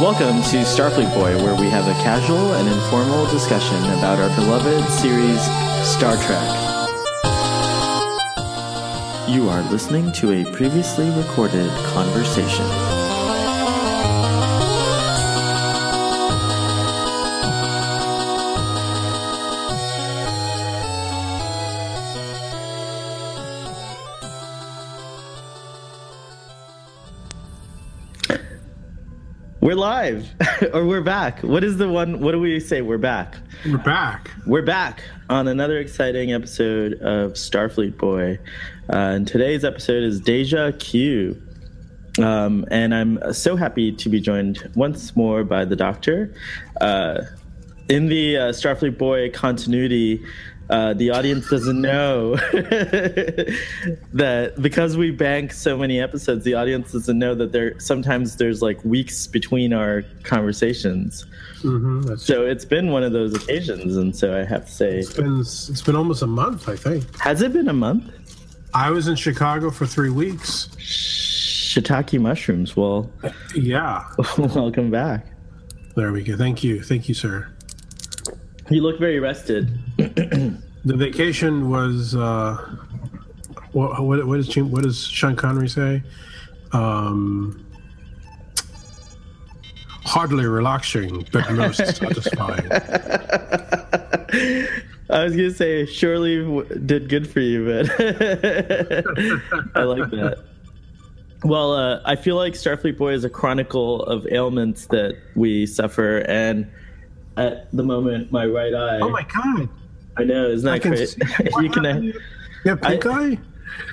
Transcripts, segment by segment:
Welcome to Starfleet Boy, where we have a casual and informal discussion about our beloved series, Star Trek. You are listening to a previously recorded conversation. We're live, or we're back. What is the one? What do we say? We're back. We're back. We're back on another exciting episode of Starfleet Boy. Uh, and today's episode is Deja Q. Um, and I'm so happy to be joined once more by the Doctor. Uh, in the uh, Starfleet Boy continuity, uh, the audience doesn't know that because we bank so many episodes, the audience doesn't know that there sometimes there's like weeks between our conversations. Mm-hmm, so it's been one of those occasions, and so I have to say, it's been it's been almost a month, I think. Has it been a month? I was in Chicago for three weeks. Shiitake mushrooms. Well, yeah. welcome back. There we go. Thank you, thank you, sir. You look very rested. the vacation was uh, what, what, what, is, what does Sean Connery say? Um, hardly relaxing, but most satisfying. I was gonna say surely w- did good for you, but I like that. Well, uh, I feel like Starfleet Boy is a chronicle of ailments that we suffer, and at the moment, my right eye. Oh my god! I know, isn't that crazy? you can. Uh, yeah, pink I, eye.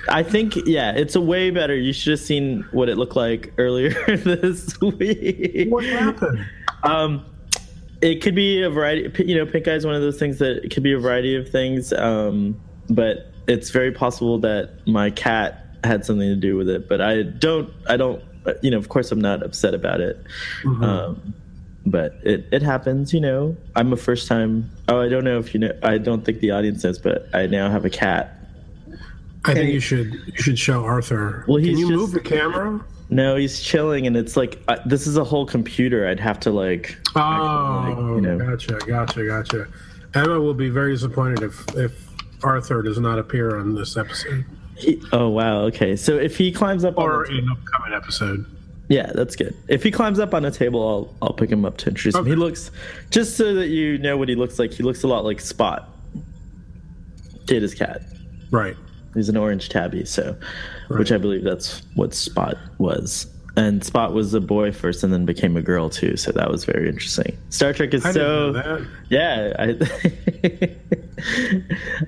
I think yeah, it's a way better. You should have seen what it looked like earlier this week. What happened? Um, it could be a variety. You know, pink eye is one of those things that it could be a variety of things. Um, but it's very possible that my cat had something to do with it. But I don't. I don't. You know, of course, I'm not upset about it. Mm-hmm. Um, but it, it happens, you know. I'm a first time. Oh, I don't know if you know. I don't think the audience knows, but I now have a cat. I think you should you should show Arthur. Well, can you just, move the camera? No, he's chilling, and it's like uh, this is a whole computer. I'd have to like. Oh, like, you know. gotcha, gotcha, gotcha. Emma will be very disappointed if if Arthur does not appear on this episode. He, oh wow, okay. So if he climbs up, or in an upcoming episode. Yeah, that's good. If he climbs up on a table, I'll I'll pick him up to introduce okay. him. He looks just so that you know what he looks like. He looks a lot like Spot, Data's cat. Right. He's an orange tabby, so right. which I believe that's what Spot was. And Spot was a boy first, and then became a girl too. So that was very interesting. Star Trek is I so yeah. I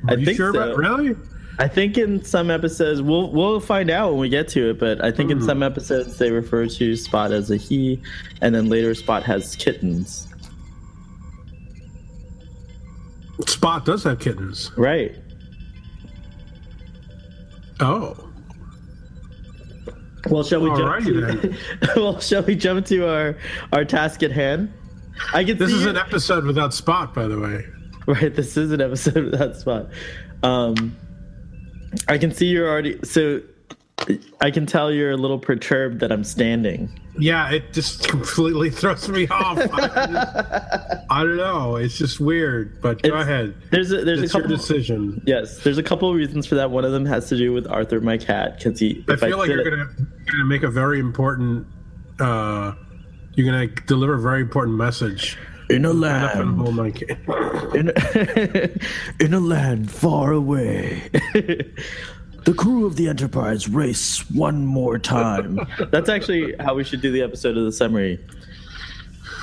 I think sure so. really. I think in some episodes we'll we'll find out when we get to it, but I think mm. in some episodes they refer to Spot as a he, and then later Spot has kittens. Spot does have kittens, right? Oh. Well, shall we jump? To, well, shall we jump to our our task at hand? I get this is you. an episode without Spot, by the way. Right, this is an episode without Spot. Um, I can see you're already so. I can tell you're a little perturbed that I'm standing. Yeah, it just completely throws me off. I, just, I don't know. It's just weird. But go it's, ahead. There's a, there's it's a couple decision. Yes, there's a couple of reasons for that. One of them has to do with Arthur, my cat, because he. I feel I like you're gonna, gonna make a very important. Uh, you're gonna deliver a very important message in a land in, in a land far away the crew of the enterprise race one more time that's actually how we should do the episode of the summary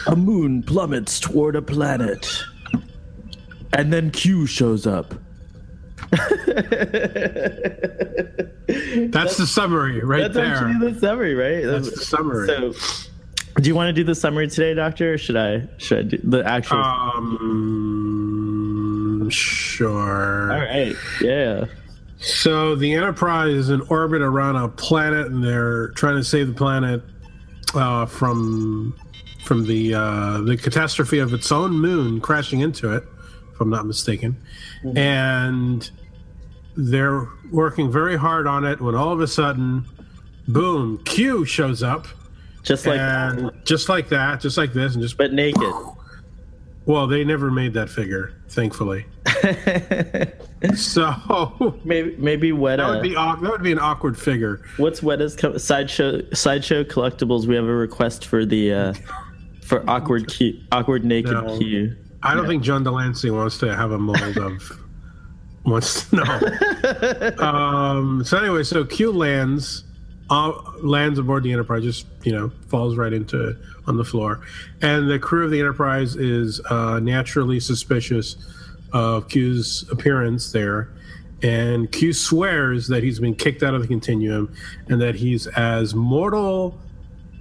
a moon plummets toward a planet and then q shows up That's the summary right That's there. actually the summary, right? That's the summary. So, do you want to do the summary today, Doctor, or should I? Should I do the actual? Um, sure. All right. Yeah. So the Enterprise is in orbit around a planet, and they're trying to save the planet uh, from from the uh, the catastrophe of its own moon crashing into it, if I'm not mistaken. And they're working very hard on it. When all of a sudden, boom, Q shows up, Just like, and just like that, just like this, and just but naked. well, they never made that figure, thankfully. So maybe maybe Weta. that would be that would be an awkward figure. What's Weta's co- sideshow sideshow collectibles? We have a request for the uh, for awkward Q, awkward naked No. Q. I don't think John de Lancie wants to have a mold of wants to know. um, so anyway, so Q lands uh, lands aboard the Enterprise, just you know falls right into on the floor, and the crew of the Enterprise is uh, naturally suspicious of Q's appearance there. And Q swears that he's been kicked out of the continuum and that he's as mortal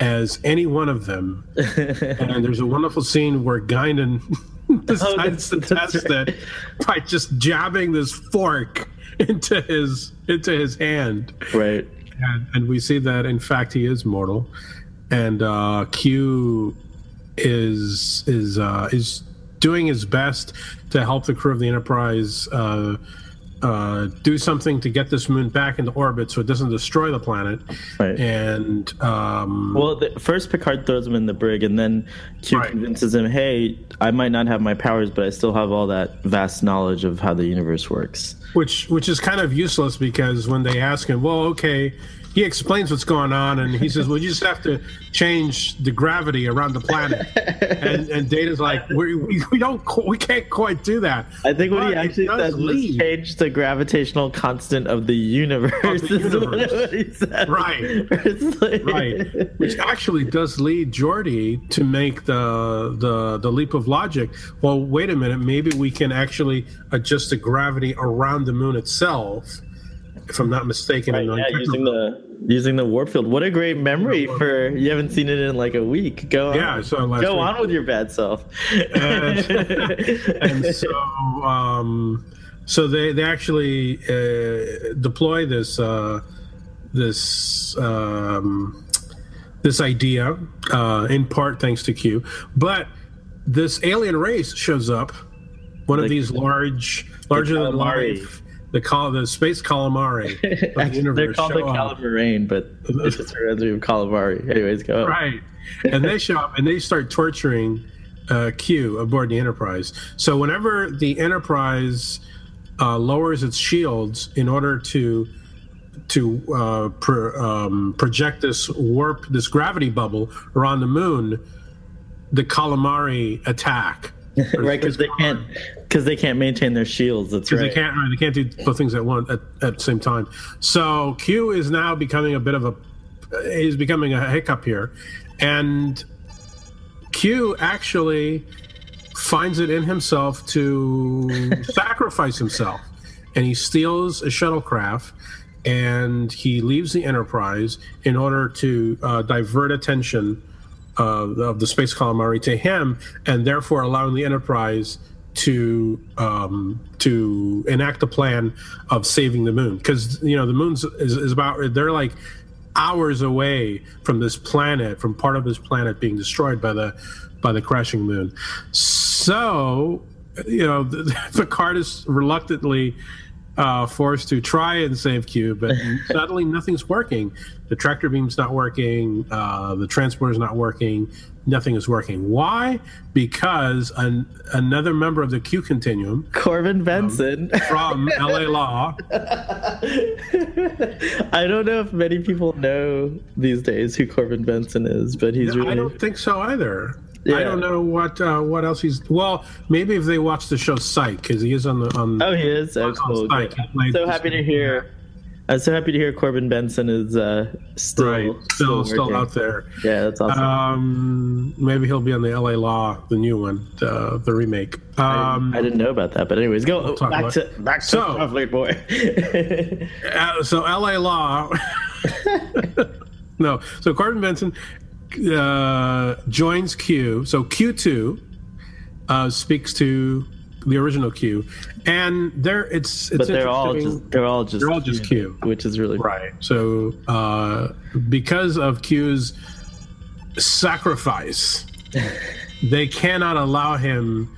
as any one of them. and there's a wonderful scene where Guinan decides to Oh, that's test right. it by just jabbing this fork into his into his hand. Right. And, and we see that in fact he is mortal. And uh, Q is is uh, is doing his best to help the crew of the Enterprise uh, uh, do something to get this moon back into orbit so it doesn't destroy the planet. Right. And um, Well, the, first Picard throws him in the brig, and then Q Right. convinces him, "Hey, I might not have my powers, but I still have all that vast knowledge of how the universe works." Which which is kind of useless because when they ask him, well, okay, he explains what's going on, and he says, well, you just have to change the gravity around the planet, and and Data's like, we, we, we don't we can't quite do that. I think what he But it actually does said was change the gravitational constant of the universe. Of the universe. he. Right. Right which actually does lead Geordi to make the the the leap of logic well wait a minute maybe we can actually adjust the gravity around the moon itself if i'm not mistaken Right, yeah, using the using the warp field. What a great memory for you haven't seen it in like a week. Go on. Yeah, I saw last Go week. on with your bad self. and, and so um, so they they actually uh, deploy this uh, this um, this idea uh, in part thanks to Q, but this alien race shows up, one of these large, larger than life. The call the space calamari. of the Actually, they're called the. Calamarain, but it just reminds me of calamari. Anyways, go. right and they show up and they start torturing uh, q aboard the enterprise so whenever the enterprise uh, lowers its shields in order to to uh, pro, um, project this warp this gravity bubble around the moon the calamari attack right? Because they can't because they can't maintain their shields. That's right. they can't they can't do both things at one at, at the same time. So Q is now becoming a bit of a is becoming a hiccup here, and Q actually finds it in himself to sacrifice himself, and he steals a shuttlecraft. And he leaves the Enterprise in order to uh, divert attention uh, of the space calamari to him, and therefore allowing the Enterprise to um, to enact a plan of saving the moon. Because you know the moon's is, is about they're like hours away from this planet, from part of this planet being destroyed by the by the crashing moon. So you know the, Picard is reluctantly uh, forced to try and save Q, but suddenly nothing's working. The tractor beam's not working. Uh, the transporter's not working. Nothing is working. Why? Because an, another member of the Q continuum Corbin Bernsen. from LA Law. I don't know if many people know these days who Corbin Bernsen is, but he's really I don't think so either. Yeah. I don't know what uh, what else he's. Well, maybe if they watch the show Psych, because he is on the on. Oh, he is. Oh, cool. Psych. Good. He played So happy to hear. I'm so happy to hear Corbin Bernsen is uh, still right, still still working. out there. Yeah, that's awesome. Um, maybe he'll be on the L.A. Law, the new one, the, the remake. Um, I didn't know about that, but anyways, go talk back to back to So- Conflict Boy. Uh, so L.A. Law. no, so Corbin Bernsen uh, joins Q. So Q two uh, speaks to the original Q, and they're it's it's but they're all just they're all just They're all just Q. which is really right. So uh, because of Q's sacrifice, they cannot allow him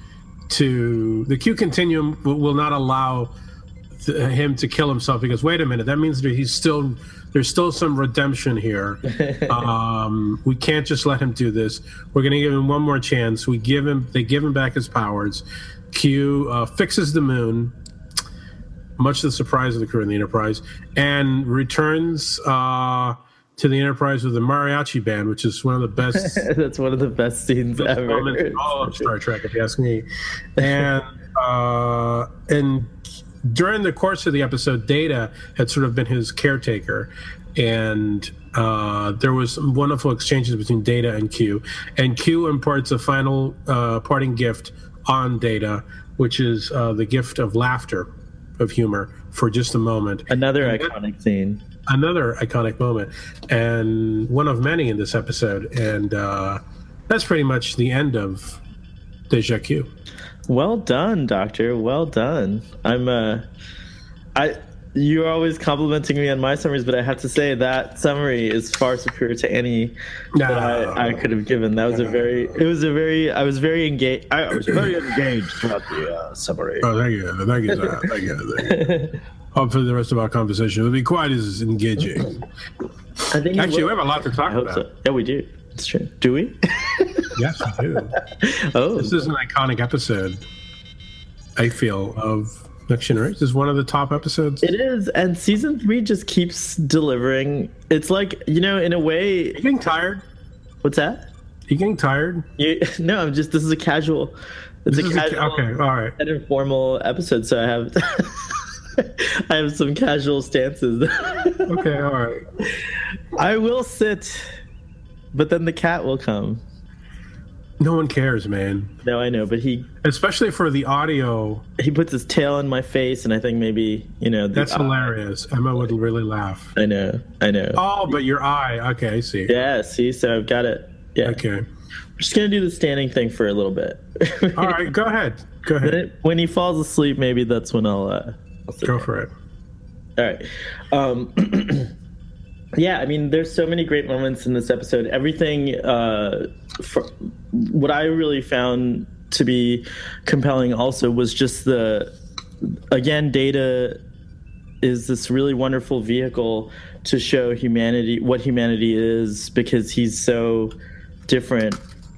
to the Q continuum will, not allow him to kill himself because wait a minute that means that he's still there's still some redemption here um, we can't just let him do this we're going to give him one more chance we give him they give him back his powers q uh, fixes the moon much to the surprise of the crew in the enterprise and returns uh, to the enterprise with the mariachi band which is one of the best That's one of the best scenes ever. in all of Star Trek, if you ask me. And uh, and during the course of the episode, Data had sort of been his caretaker, and uh, there was some wonderful exchanges between Data and Q, and Q imparts a final uh, parting gift on Data, which is uh, the gift of laughter, of humor for just a moment. Another iconic scene. another iconic moment. And one of many in this episode. And uh, that's pretty much the end of deja q Well done, Doctor. Well done. I'm uh I you're always complimenting me on my summaries, but I have to say that summary is far superior to any that I, I could have given. That was a very it was a very I was very engaged I was very engaged throughout the uh, summary. oh thank you thank you sir. thank you, thank you. hopefully the rest of our conversation will be quite as engaging I think actually we have a lot to talk about so. Yeah, we do. It's true. Do we? yes we do oh, this is an iconic episode i feel of next generation this is one of the top episodes it is. And season three just keeps delivering. It's like you know, in a way. you getting tired What's that? you getting tired You, no, I'm just. This is a casual. It's This a is a- casual. okay all right an informal episode, so I have I have some casual stances. okay all right I will sit, but then the cat will come. No one cares man No, I know, but he especially for the audio he puts his tail in my face, and I think maybe you know the That's eye- hilarious. Emma would really laugh. I know, I know. Oh, but your eye. Okay, I see. Yeah, see, so I've got it. Yeah, Okay. I'm just gonna do the standing thing for a little bit. All right, go ahead. Go ahead. when he falls asleep, maybe that's when I'll. Uh, I'll Go down. for it. All right. Um, yeah, I mean, there's so many great moments in this episode. Everything, uh, what I really found to be compelling also was just the, again, Data is this really wonderful vehicle to show humanity what humanity is because he's so different.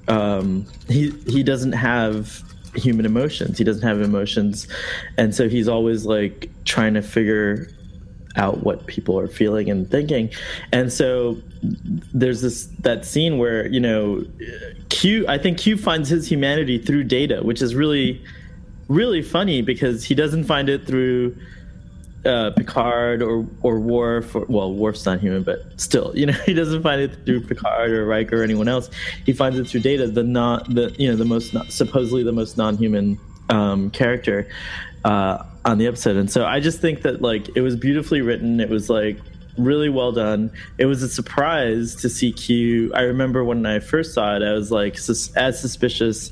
Um, he he doesn't have human emotions. He doesn't have emotions, and so he's always like trying to figure out what people are feeling and thinking. And so there's this that scene where you know Q. I think Q finds his humanity through Data, which is really really funny because he doesn't find it through uh, Picard or or Worf. Or, well, Worf's not human, but still, you know, he doesn't find it through Picard or Riker or anyone else. He finds it through Data, the not the you know the most not, supposedly the most non-human um, character uh, on the episode. And so I just think that like it was beautifully written. It was like really well done. It was a surprise to see Q. I remember when I first saw it, I was like sus- as suspicious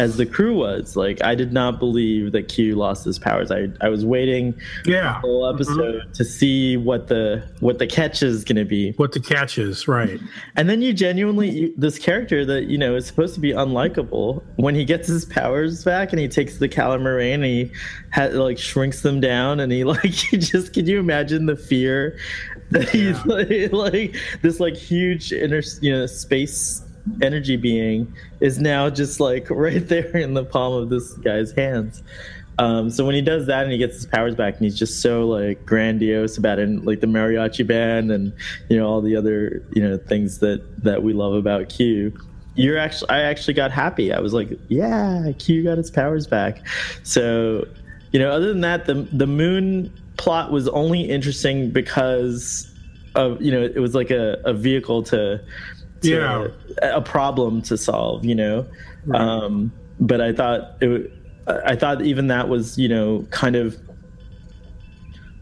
as the crew was. Like I did not believe that Q lost his powers. I I was waiting Yeah. the whole mm-hmm. episode to see what the what the catch is going to be. What the catch is, right? And then you genuinely you, this character that you know is supposed to be unlikable when he gets his powers back and he takes the Calamarain and he ha- like shrinks them down and he like you just can you imagine the fear that he's like, like this like huge inner you know space energy being is now just like right there in the palm of this guy's hands. Um, so when he does that and he gets his powers back and he's just so like grandiose about it, and, like the mariachi band and you know all the other you know things that that we love about Q. You're actually, I actually got happy. I was like, yeah, Q got his powers back. So, you know, other than that, the the moon plot was only interesting because of you know it was like a, a vehicle to, to Yeah. a problem to solve you know? Um but i thought it i thought even that was you know kind of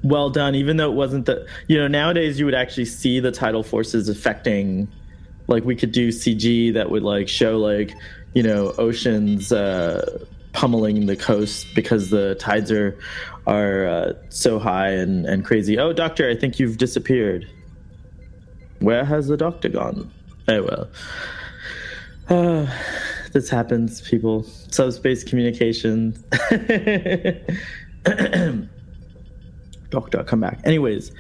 well done even though it wasn't the you know nowadays you would actually see the tidal forces affecting like we could do cg that would like show like you know oceans uh pummeling the coast because the tides are are uh, so high and and crazy. Oh doctor i think you've disappeared. Where has the doctor gone oh well. This happens people. Subspace communication. Doctor come back. Anyways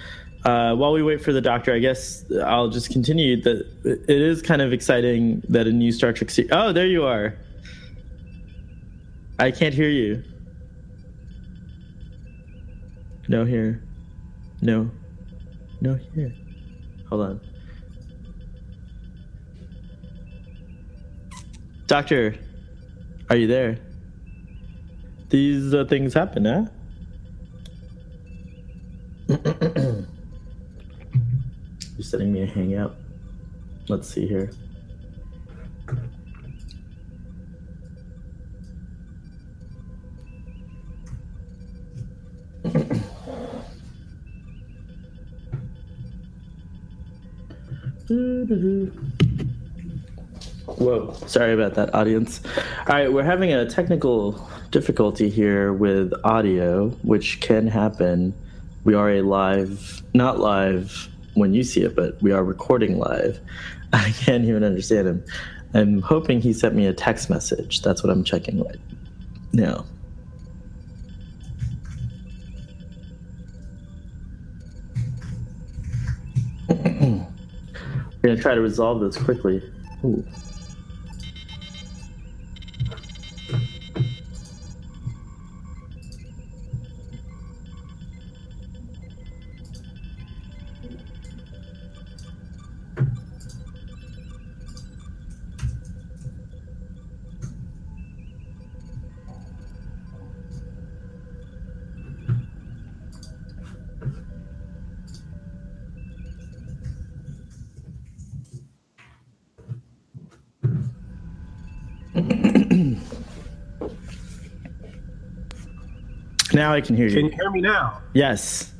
uh, while we wait for the doctor i guess i'll just continue that it is kind of exciting that a new star trek oh there you are. I can't hear you. No here. No. No here. Hold on doctor are you there these uh, things happen huh You're sending me a hangout. Let's see here. Whoa, sorry about that, audience. All right, we're having a technical difficulty here with audio, which can happen. We are a live, not live when you see it, but we are recording live. I can't even understand him. I'm hoping he sent me a text message. That's what I'm checking right now. We're gonna try to resolve this quickly. Ooh. Now I can hear you. Can you. you hear me now? Yes.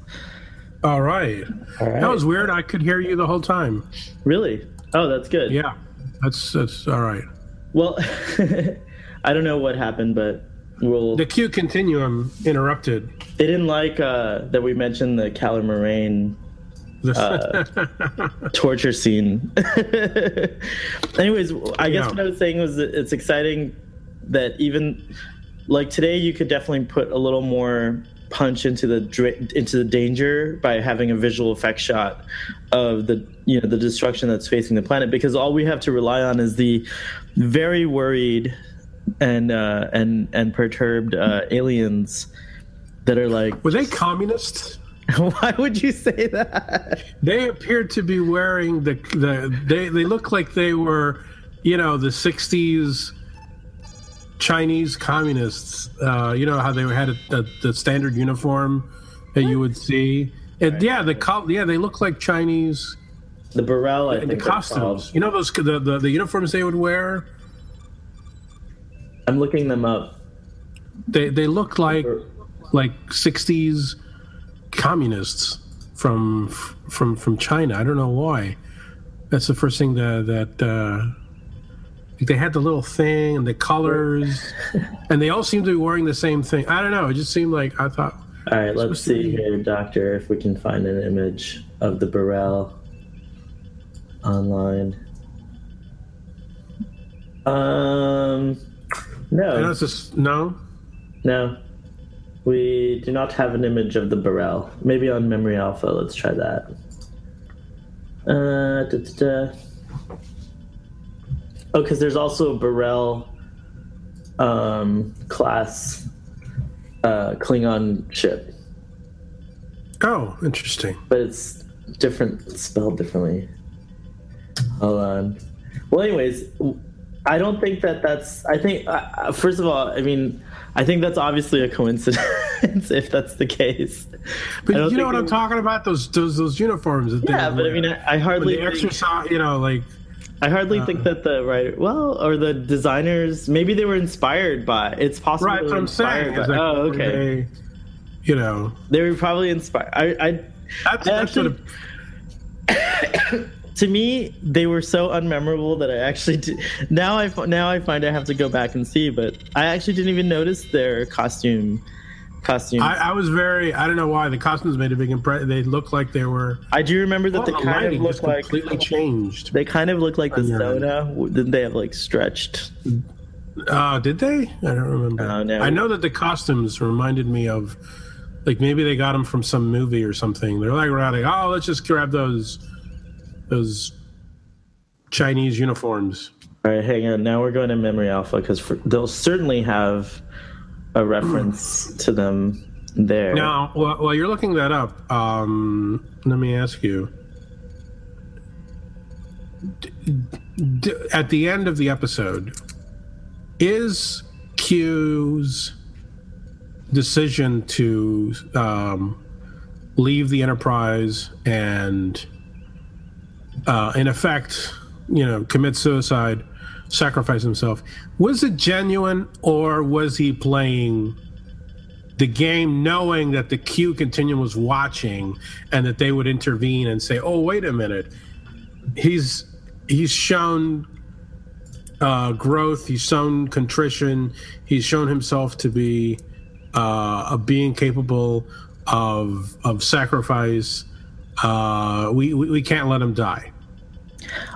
All right. All right. That was weird. I could hear you the whole time. Really? Oh, that's good. Yeah. That's that's all right. Well, I don't know what happened, but we'll. The Q continuum interrupted. They didn't like uh, that we mentioned the Calamarain The- torture scene. Anyways, I guess Yeah. what I was saying was that it's exciting that even like today you could definitely put a little more punch into the into the danger by having a visual effect shot of the you know the destruction that's facing the planet because all we have to rely on is the very worried and uh, and and perturbed uh, aliens that are like Were they communists? why would you say that They appeared to be wearing the the they they look like they were, you know, the '60s Chinese communists. Uh, you know how they had a, a, the standard uniform that you would see. And yeah, the col- yeah they look like Chinese. the Bre'el I The costumes, you know those the, the the uniforms they would wear. I'm looking them up They they look like like '60s communists from from from China. I don't know why. That's the first thing that that uh, they had the little thing and the colors, and they all seemed to be wearing the same thing. I don't know. It just seemed like I thought. All right, let's see be- here, Doctor, if we can find an image of the Bre'el online. Um, no, it's just no. no, we do not have an image of the Bre'el. Maybe on Memory Alpha. Let's try that. Uh, da, da, da. Oh, because there's also a B'rel um, class uh, Klingon ship. Oh, interesting. but it's different, it's spelled differently. Hold on. Well, anyways, I don't think that that's. I think uh, first of all, I mean, I think that's obviously a coincidence if that's the case. But you know what I'm talking about? Those those those uniforms. That yeah, but I mean, I, I hardly the exercise. You know, like I hardly uh, think that the writer, well, or the designers, maybe they were inspired by. It's possible. Right, what I'm saying. By, like, oh, okay. They, you know, they were probably inspired. I, I, that's, I actually, to me, they were so unmemorable that I actually did, now I now I find I have to go back and see. But I actually didn't even notice their costume. Costumes. I, I was very. I don't know why the costumes made a big impression. They looked like they were. I do remember that well, they the kind of looked like completely changed. They kind of looked like the soda. Didn't they have like stretched? Uh, did they? I don't remember. Oh, no. I know that the costumes reminded me of, like maybe they got them from some movie or something. They're like, like oh, let's just grab those those Chinese uniforms. All right, hang on. Now we're going to Memory Alpha because they'll certainly have a reference to them there. Now, while, you're looking that up, um, let me ask you. D- d- at the end of the episode, is Q's decision to um, leave the Enterprise and uh, in effect, you know, commit suicide, sacrifice himself. Was it genuine or was he playing the game knowing that the Q continuum was watching and that they would intervene and say, "Oh, wait a minute. He's he's shown uh, growth, he's shown contrition, he's shown himself to be uh, a being capable of of sacrifice uh, we, we, we can't let him die.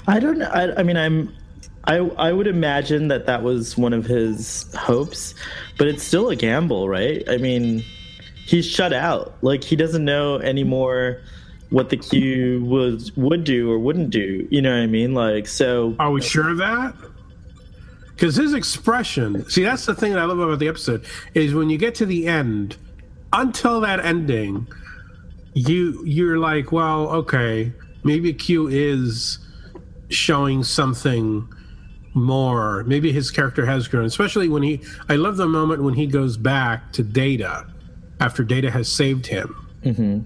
I don't. I, I mean, I'm. I I would imagine that that was one of his hopes, but it's still a gamble, right? I mean, he's shut out. Like he doesn't know anymore what the Q was would do or wouldn't do. You know what I mean? Like so. Are we sure of that? Because his expression. See, that's the thing that I love about the episode is when you get to the end. Until that ending, you you're like, well, okay, maybe Q is showing something more. Maybe his character has grown, especially when he. I love the moment when he goes back to Data after Data has saved him, mm-hmm.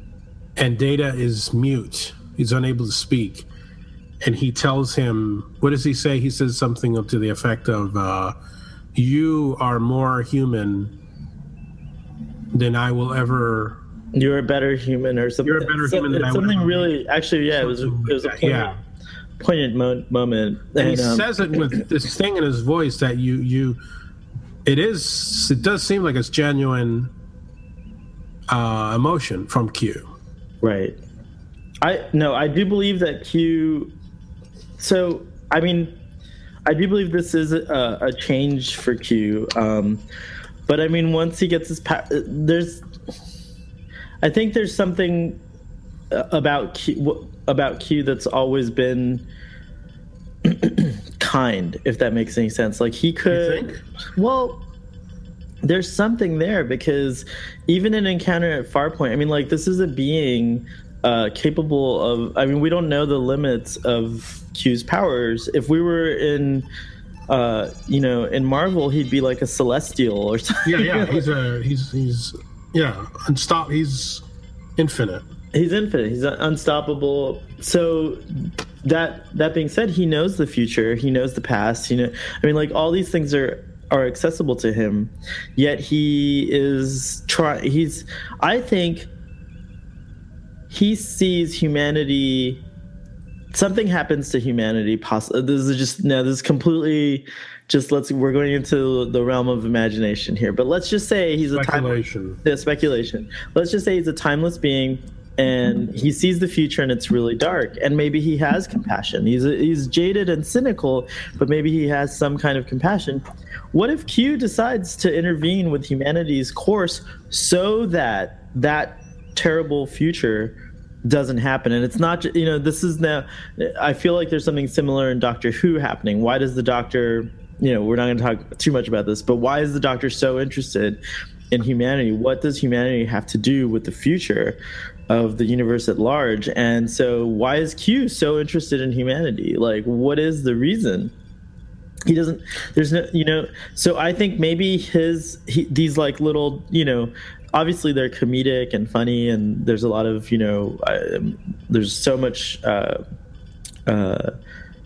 and Data is mute. He's unable to speak, and he tells him, "What does he say?" He says something to the effect of, uh, "You are more human than I will ever you're a better human, or something. You're a better human. than It's something really, actually, yeah. It was. It was a point. yeah. Poignant mo- moment. And, and he um, says it with this thing in his voice that you you. It is. It does seem like it's genuine uh, emotion from Q. Right. I no. I do believe that Q. So I mean, I do believe this is a, a change for Q. Um, but I mean, once he gets his, pa- there's I think there's something uh, about Q, about Q that's always been kind, if that makes any sense. Like he could, well, there's something there because even in Encounter at Farpoint, I mean, like this is a being uh, capable of. I mean, we don't know the limits of Q's powers. If we were in uh, you know, in Marvel, he'd be like a celestial or something. Yeah, yeah, he's a he's he's yeah, unstop. He's infinite. He's infinite. He's unstoppable. So that that being said, he knows the future. He knows the past. You know, I mean, like all these things are are accessible to him. Yet he is try. He's. I think he sees humanity. Something happens to humanity. Possibly. This is just no. This is completely just let's we're going into the realm of imagination here but let's just say he's a speculation yeah, speculation let's just say he's a timeless being and he sees the future and it's really dark. And maybe he has compassion. He's he's jaded and cynical but maybe he has some kind of compassion. What if q decides to intervene with humanity's course so that that terrible future doesn't happen? And it's not you know this is now i feel like there's something similar in doctor who happening. Why does the doctor you know, we're not going to talk too much about this, but why is the doctor so interested in humanity? What does humanity have to do with the future of the universe at large? And so, why is Q so interested in humanity? Like, what is the reason? he doesn't there's no you know so i think maybe his he, these like little you know obviously they're comedic and funny and there's a lot of you know um, there's so much uh, uh,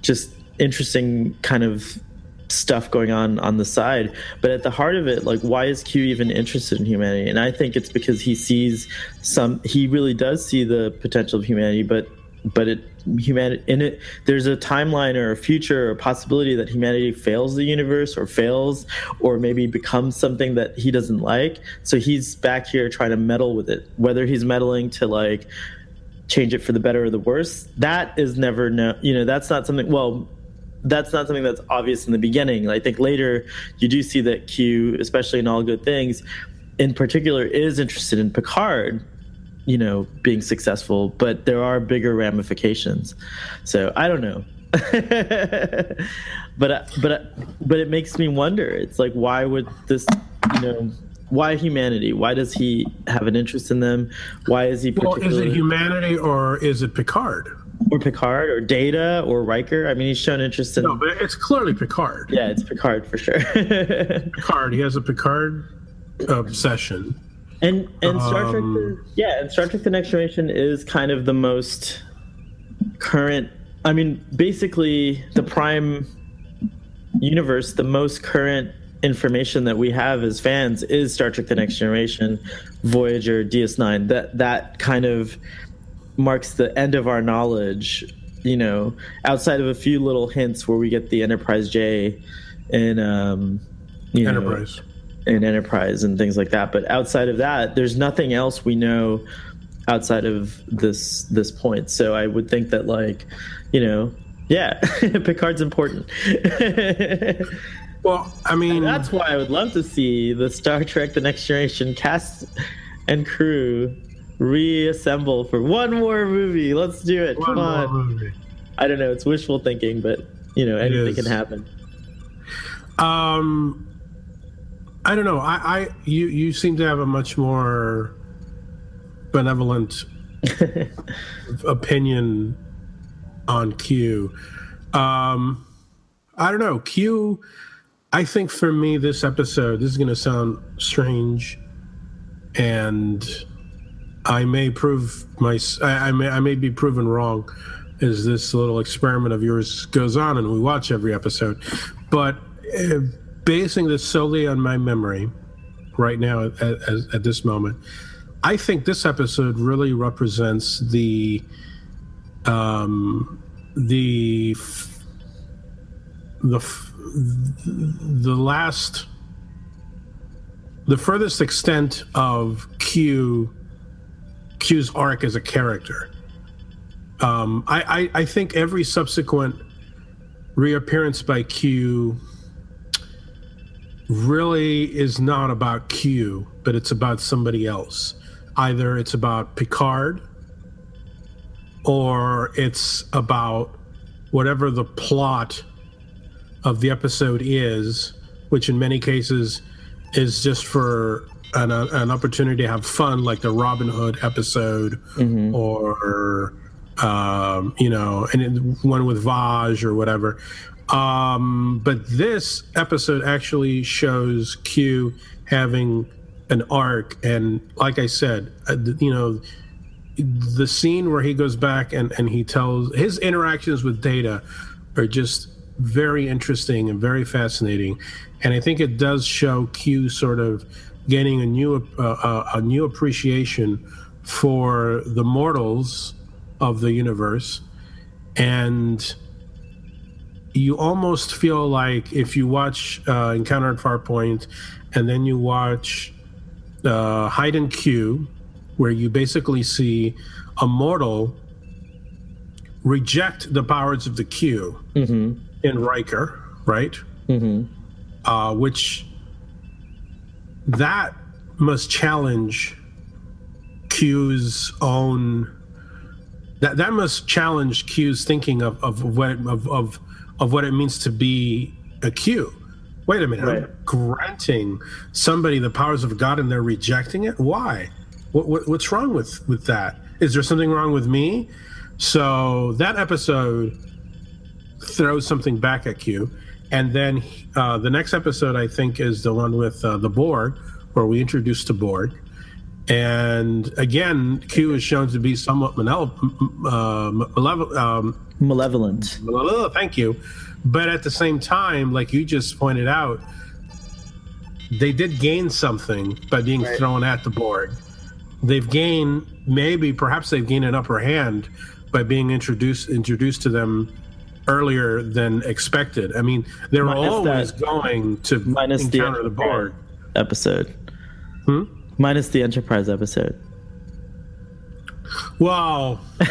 just interesting kind of stuff going on on the side. But at the heart of it like why is q even interested in humanity? And i think it's because he sees some he really does see the potential of humanity but but it humanity in it there's a timeline or a future or a possibility that humanity fails the universe or fails or maybe becomes something that he doesn't like. So he's back here trying to meddle with it. Whether he's meddling to like change it for the better or the worse that is never no you know that's not something well that's not something that's obvious in the beginning. I think later you do see that q especially in all good things in particular is interested in picard you know being successful but there are bigger ramifications. So i don't know. But uh, but uh, but it makes me wonder. It's like why would this you know why humanity? Why does he have an interest in them? Why is he well is it humanity or is it picard or Picard or Data or Riker. I mean, he's shown interest in. No, but it's clearly Picard. Yeah, it's Picard for sure. Picard. He has a Picard obsession. And and Star Trek, um, yeah, and Star Trek: The Next Generation is kind of the most current. I mean, basically, the Prime universe, the most current information that we have as fans is Star Trek: The Next Generation, Voyager, DS9. That that kind of marks the end of our knowledge. You know, outside of a few little hints where we get the Enterprise J and um, you Enterprise. Know, in enterprise and things like that. But outside of that, there's nothing else we know outside of this this point. So I would think that like, you know, yeah, Picard's important. well, I mean, and that's why I would love to see the Star Trek: The Next Generation cast and crew reassemble for one more movie. Let's do it. One Come on. I don't know. It's wishful thinking, but you know, anything can happen. Um, I don't know. I, I you you seem to have a much more benevolent opinion on Q. Um, I don't know. Q. I think for me, this episode, this is going to sound strange, and I may prove my I, may I may be proven wrong as this little experiment of yours goes on, and we watch every episode. But uh, basing this solely on my memory right now at, at, at this moment, I think this episode really represents the um, the the the last the furthest extent of Q Q's arc as a character. Um, I, I, I think every subsequent reappearance by Q really is not about Q, but it's about somebody else. Either it's about Picard or it's about whatever the plot of the episode is, which in many cases is just for an, an opportunity to have fun, like the Robin Hood episode mm-hmm. or, um, you know, and one with Vash or whatever. Um, but this episode actually shows Q having an arc, and like I said, uh, you know, the scene where he goes back and and he tells his interactions with Data are just very interesting and very fascinating, and I think it does show Q sort of getting a new uh, uh a new appreciation for the mortals of the universe and you almost feel like if you watch uh, Encounter at Farpoint and then you watch uh, Hide and Q, where you basically see a mortal reject the powers of the Q mm-hmm. in Riker, right? Mm-hmm. Uh, which that must challenge Q's own. That that must challenge Q's thinking of of what of of of what it means to be a Q. Wait a minute, right. I'm granting somebody the powers of God and they're rejecting it. Why? What, what, what's wrong with with that? Is there something wrong with me? So that episode throws something back at Q, and then uh, the next episode I think is the one with uh, the Borg, where we introduce the Borg, and again Q is shown to be somewhat manele- uh, malevolent. Um, Malevolent. Thank you, but at the same time, like you just pointed out, they did gain something by being Right. thrown at the Borg. They've gained maybe perhaps they've gained an upper hand by being introduced introduced to them earlier than expected. I mean, they were Minus always that- going to Minus the encounter the Borg. episode. Hmm? Minus the Enterprise episode. Wow. but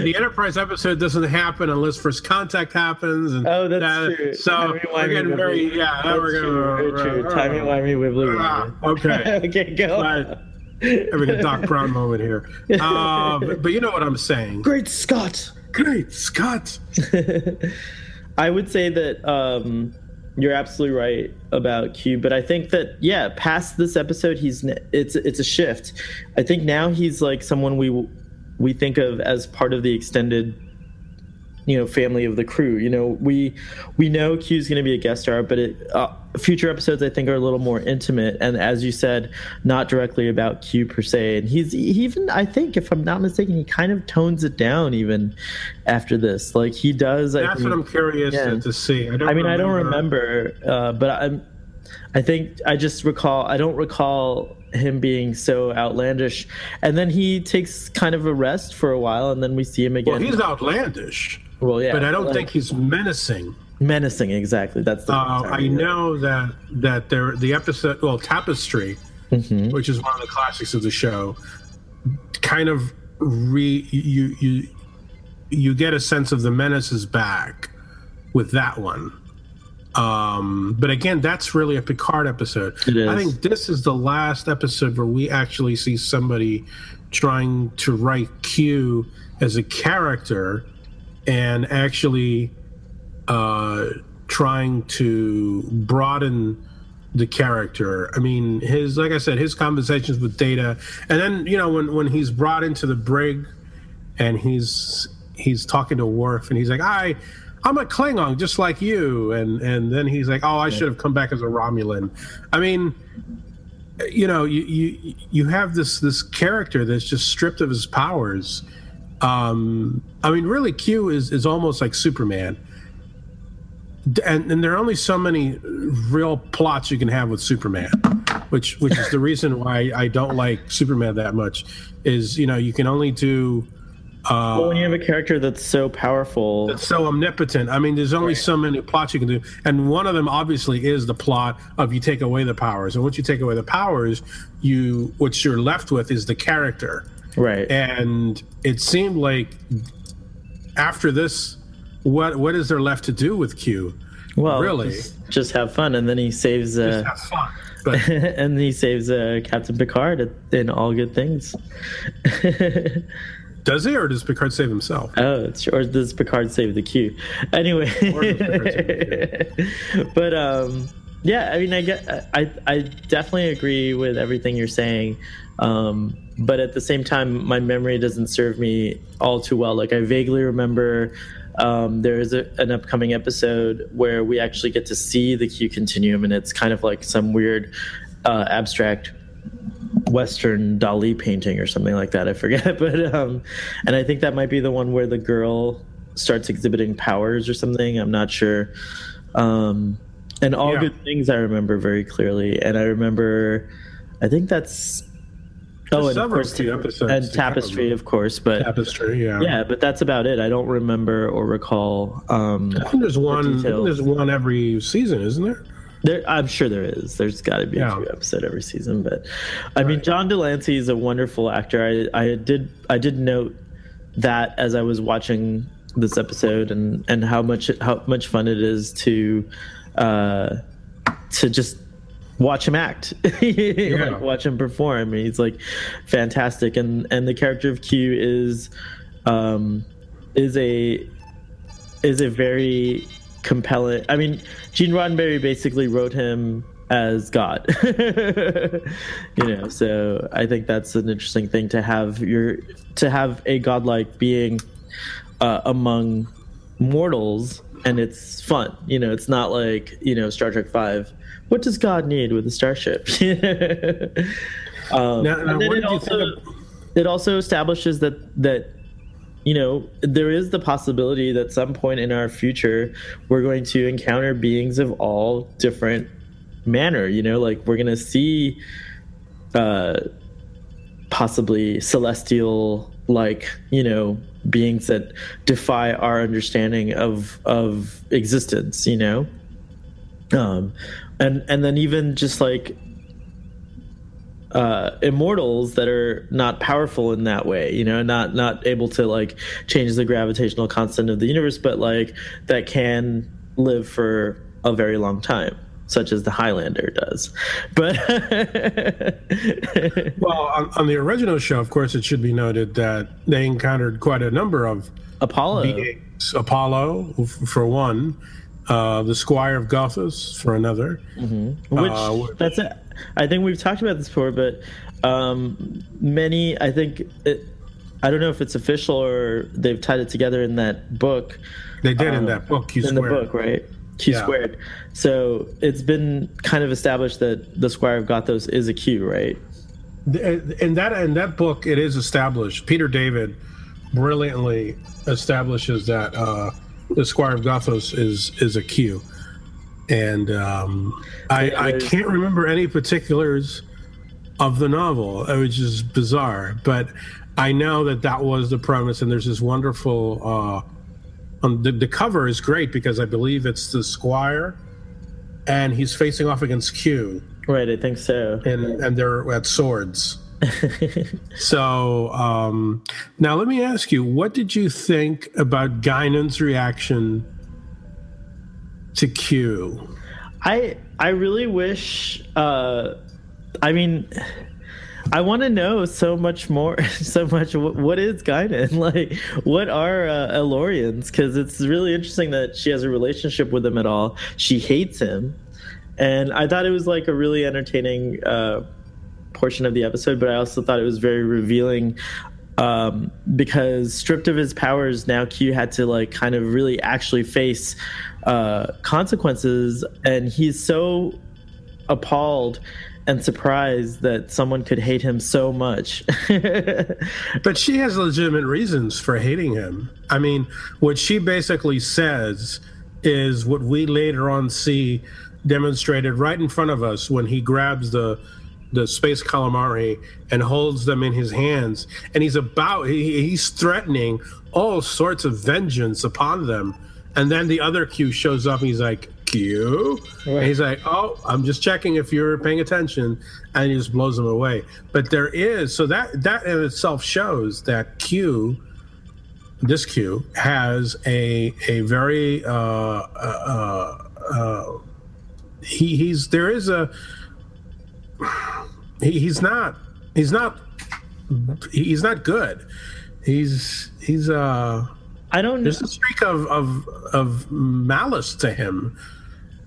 the Enterprise episode doesn't happen unless First Contact happens. And Oh, that's that- true. So we're getting very yeah. That's we're true, very gonna true. Timey wimey wibbly Ah, okay. okay, go. But- having a Doc Brown moment here. Uh, but, but you know what I'm saying. Great Scott. Great Scott. I would say that um, you're absolutely right about Q, but I think that yeah, past this episode, he's it's it's a shift. I think now he's like someone we we think of as part of the extended you know family of the crew. You know, we we know Q's going to be a guest star, but it, uh, future episodes I think are a little more intimate, and as you said, not directly about Q per se. And he's he even I think if I'm not mistaken, he kind of tones it down even after this. Like he does. I That's think, what I'm curious Yeah. to, to see. I, don't I mean, I don't remember, uh, but I'm. I think I just recall. I don't recall him being so outlandish, and then he takes kind of a rest for a while, and then we see him again. Well, he's outlandish, Well, yeah, but I don't like, think he's menacing. menacing. Exactly, that's the. Uh, I know that that there the episode well Tapestry, Mhm. which is one of the classics of the show, kind of re you you you get a sense of the menace is back with that one. Um, but again, that's really a Picard episode. It is. I think this is the last episode where we actually see somebody trying to write Q as a character and actually uh, trying to broaden the character. I mean, his like I said, his conversations with Data, and then you know when when he's brought into the brig, and he's he's talking to Worf, and he's like, I. I'm a Klingon, just like you, and and then he's like, "Oh, I should have come back as a Romulan." I mean, you know, you you you have this this character that's just stripped of his powers. Um, I mean, really, Q is is almost like Superman and, and there are only so many real plots you can have with Superman, which which is the reason why I don't like Superman that much. Is you know you can only do uh, Well, when you have a character that's so powerful, that's so omnipotent. I mean, there's only so many plots you can do, and one of them obviously is the plot of you take away the powers, and once you take away the powers, you what you're left with is the character. Right? And it seemed like after this, what what is there left to do with Q? well, really? just, just have fun, and then he saves. Uh, Have fun. But and he saves uh, Captain Picard in all good things. Does he, or does Picard save himself? Oh, it's, or does Picard save the Q? Anyway, Or does Picard save but um, yeah, I mean, I get, I, I definitely agree with everything you're saying, um, but at the same time, my memory doesn't serve me all too well. Like I vaguely remember. Um, there is a, an upcoming episode where we actually get to see the Q continuum, and it's kind of like some weird uh, abstract Western Dali painting or something like that. I forget, but um, and I think that might be the one where the girl starts exhibiting powers or something. I'm not sure. Um, and all Yeah. good things I remember very clearly, and I remember, I think that's. Oh, and of course, episodes and tapestry, of course, but Tapestry, yeah. yeah, but that's about it. I don't remember or recall. Um, I think there's one. I think there's one every season, isn't there? There, I'm sure there is. There's got to be Yeah. a few episode every season, but I mean, John de Lancie is a wonderful actor. I, I did, I did note that as I was watching this episode, and and how much how much fun it is to, uh, to just watch him act, like watch him perform. He's like fantastic, and and the character of Q is, um, is a is a very compelling. I mean, Gene Roddenberry basically wrote him as God. you know, so I think that's an interesting thing to have your to have a godlike being uh, among mortals and it's fun. You know, it's not like you know Star Trek Five. What does God need with a starship? um, Now, now, it also of- it also establishes that that you know there is the possibility that some point in our future we're going to encounter beings of all different manner. You know, like we're gonna see uh, possibly celestial like you know beings that defy our understanding of of existence you know? Um and and then even just like uh immortals that are not powerful in that way you know not not able to like change the gravitational constant of the universe but like that can live for a very long time such as the highlander does but Well, on, on the original show, of course, it should be noted that they encountered quite a number of apollo beings. Apollo, for one, uh, the Squire of Gothos, for another. which Uh, that's it. I think we've talked about this before, but um, many, I think, it, I don't know if it's official or they've tied it together in that book. They did in Um, that book, Q in Squared. the book, right? Q Yeah. squared. So it's been kind of established that the Squire of Gothos is a Q, right? in that in that book it is established peter david brilliantly establishes that uh the squire of gothos is is a q and um i i can't remember any particulars of the novel which is bizarre but i know that that was the premise and there's this wonderful uh um, the, the cover is great because i believe it's the squire and he's facing off against q Right, I think so. and and they're at swords. so um, now let me ask you, what did you think about Guinan's reaction to Q? I I really wish. Uh, I mean, I want to know so much more. So much. What, is Guinan? Like, what are uh, El-Aurians? Because it's really interesting that she has a relationship with him at all. She hates him, and I thought it was like a really entertaining uh, portion of the episode. But I also thought it was very revealing um, because stripped of his powers, now Q had to like kind of really actually face uh, consequences, and he's so appalled and surprised that someone could hate him so much. But she has legitimate reasons for hating him. I mean, what she basically says is what we later on see demonstrated right in front of us when he grabs the the space calamari and holds them in his hands and he's about he, he's threatening all sorts of vengeance upon them and then the other q shows up and he's like q and he's like oh i'm just checking if you're paying attention and he just blows them away. But there is so that that in itself shows that q this q has a a very uh uh uh he he's there is a he, he's not he's not he's not good. He's he's uh I don't know. there's a streak of of of malice to him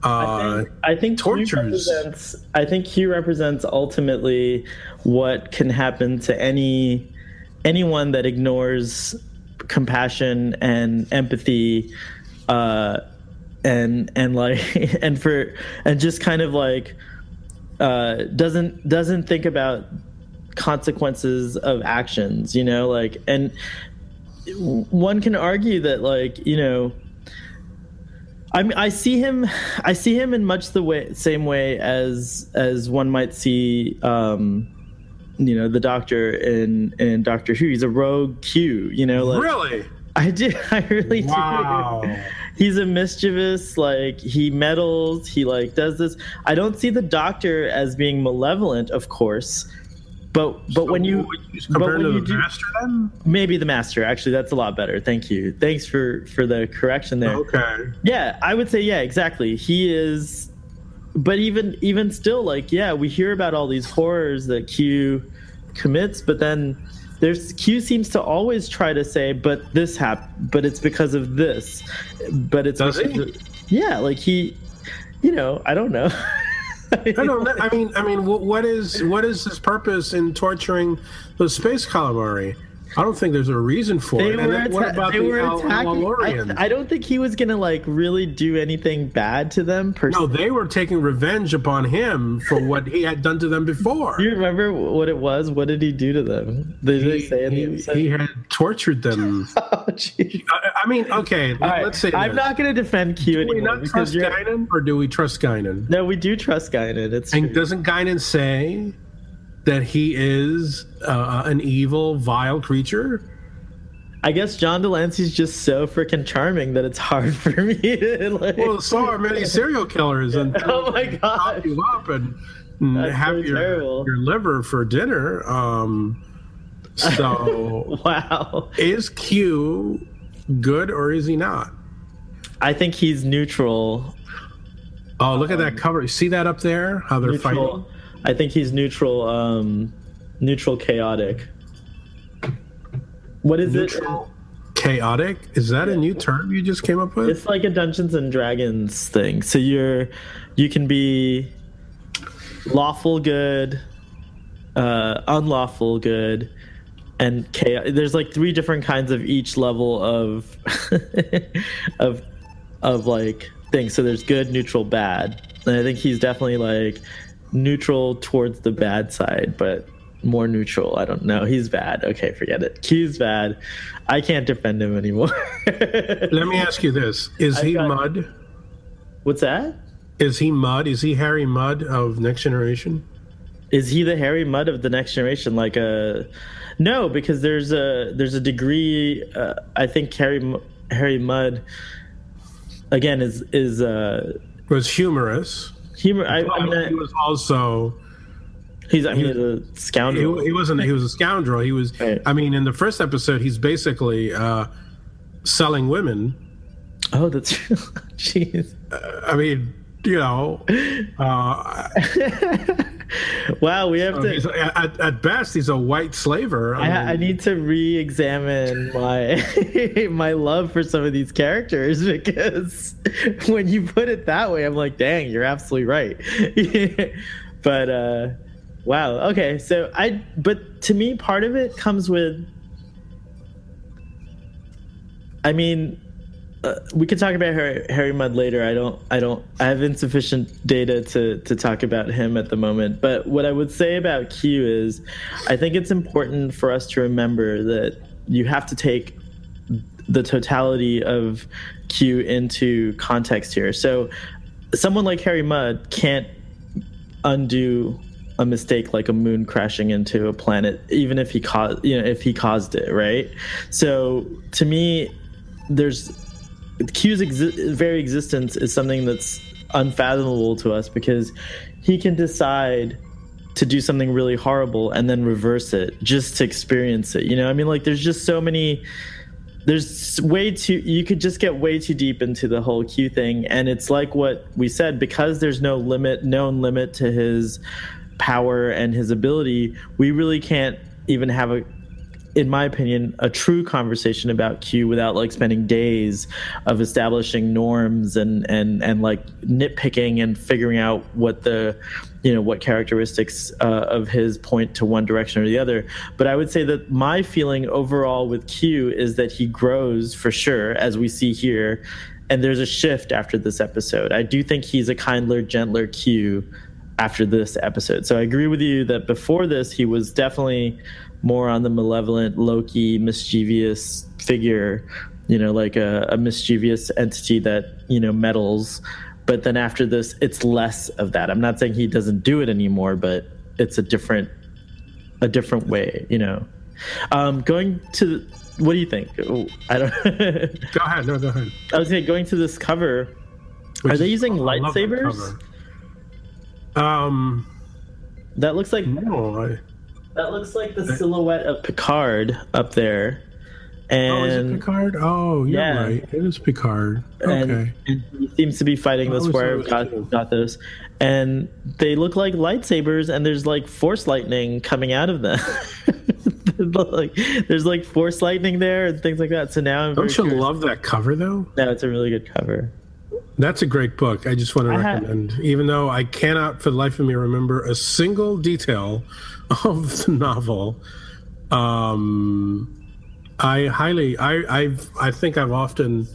I uh think, I think tortures. represents. I think Q represents ultimately what can happen to any anyone that ignores compassion and empathy, uh, and and like and for and just kind of like uh, doesn't doesn't think about consequences of actions. You know, like and one can argue that like you know I mean, I see him. I see him in much the way, same way as as one might see, um, you know, the Doctor in in Doctor Who. He's a rogue Q. You know, like really I do. I really wow do. He's a mischievous. Like he meddles. He like does this. I don't see the Doctor as being malevolent, of course. But but when you when to you the do, master then maybe the Master. Actually, that's a lot better. Thank you. Thanks for for the correction there. okay Yeah, I would say yeah, exactly. He is but even even still like yeah, we hear about all these horrors that Q commits, but then there's Q seems to always try to say but this happened, but it's because of this. But it's Does he? of- yeah, like he you know, I don't know. I mean, I mean, what is what is his purpose in torturing the space calamari? I don't think there's a reason for They it. were, And then what about they the were attacking. I, I don't think he was gonna like really do anything bad to them. Per No, they were taking revenge upon him for what he had done to them before. Do you remember what it was? What did he do to them? Did they He, say he, anything? he had tortured them. oh. I, I mean, okay, All right, let's say I'm this. not going to defend Q Do we not trust. Guinan, or do we trust Guinan? No, we do trust Guinan. It's And true. doesn't Guinan say that he is uh, an evil, vile creature? I guess John de Lancie's just so freaking charming that it's hard for me to like. Well, so are many serial killers, and oh my god! you up and, have so your, terrible. your liver for dinner. Um, so, Wow. is Q good or is he not? I think he's neutral. Oh, look at that cover. You see that up there? How they're Neutral. fighting? I think he's neutral. Um, neutral, chaotic. What is Neutral, chaotic. Is that a new term you just came up with? It's like a Dungeons and Dragons thing. So you're, you can be lawful good, uh, unlawful good, and chaos. There's like three different kinds of each level of, of, of like things. So there's good, neutral, bad. And I think he's definitely like neutral towards the bad side, but more neutral. I don't know. He's bad. Okay, forget it. Q's bad. I can't defend him anymore. Let me ask you this: Is he got- Mudd? What's that? Is he Mudd? Is he Harry Mudd of Next Generation? Is he the Harry Mudd of the next generation? Like a no, because there's a there's a degree. Uh, I think Harry Harry Mudd again is is uh, Was humorous. Humor. I, I mean, he uh, was also he's I mean he's a scoundrel. he wasn't he was a scoundrel. He was. Right. I mean, in the first episode, he's basically uh, selling women. oh, that's true. Jeez. I mean, you know, uh, Wow, we have to. he's, at, at best, he's a white slaver. I, I mean, need to re-examine my my love for some of these characters because when you put it that way, I'm like, dang, you're absolutely right. but uh, wow, okay. So I, but to me, part of it comes with. I mean, uh, we could talk about Harry, Harry Mudd later. I don't. I don't. I have insufficient data to to talk about him at the moment. But what I would say about Q is, I think it's important for us to remember that you have to take the totality of Q into context here. So, someone like Harry Mudd can't undo a mistake like a moon crashing into a planet, even if he caused, you know, if he caused it, right? So, to me, there's Q's very existence is something that's unfathomable to us because he can decide to do something really horrible and then reverse it just to experience it. You know, I mean, like, there's just so many. There's way too. You could just get way too deep into the whole Q thing, and it's like what we said because there's no limit, known limit to his power and his ability. We really can't even have a in my opinion, a true conversation about Q without like spending days of establishing norms and and and like nitpicking and figuring out what the you know what characteristics uh, of his point to one direction or the other. But I would say that my feeling overall with Q is that he grows for sure, as we see here, and there's a shift after this episode. I do think he's a kindler, gentler Q after this episode. So I agree with you that before this, he was definitely more on the malevolent, Loki, mischievous figure, you know, like a, a mischievous entity that, you know, meddles. But then after this, it's less of that. I'm not saying he doesn't do it anymore, but it's a different, a different way, you know. Um, going to, what do you think? Oh, I don't. Go ahead. No, go ahead. I was saying going to this cover. Which Are they using I love that lightsabers? Um, That looks like no. I, that looks like the silhouette of Picard up there, oh, is it and Picard? Oh, you're Yeah. right. It is Picard. Okay. and, and he seems to be fighting the always Squire of thought it was Goth- Gothos, and they look like lightsabers, and there's like force lightning coming out of them. like there's like force lightning there and things like that. So now I'm Don't you curious. love that cover though? No, it's a really good cover. That's a great book. I just want to I recommend, even though I cannot for the life of me remember a single detail of the novel. Um, I highly, I, I've, I think I've often,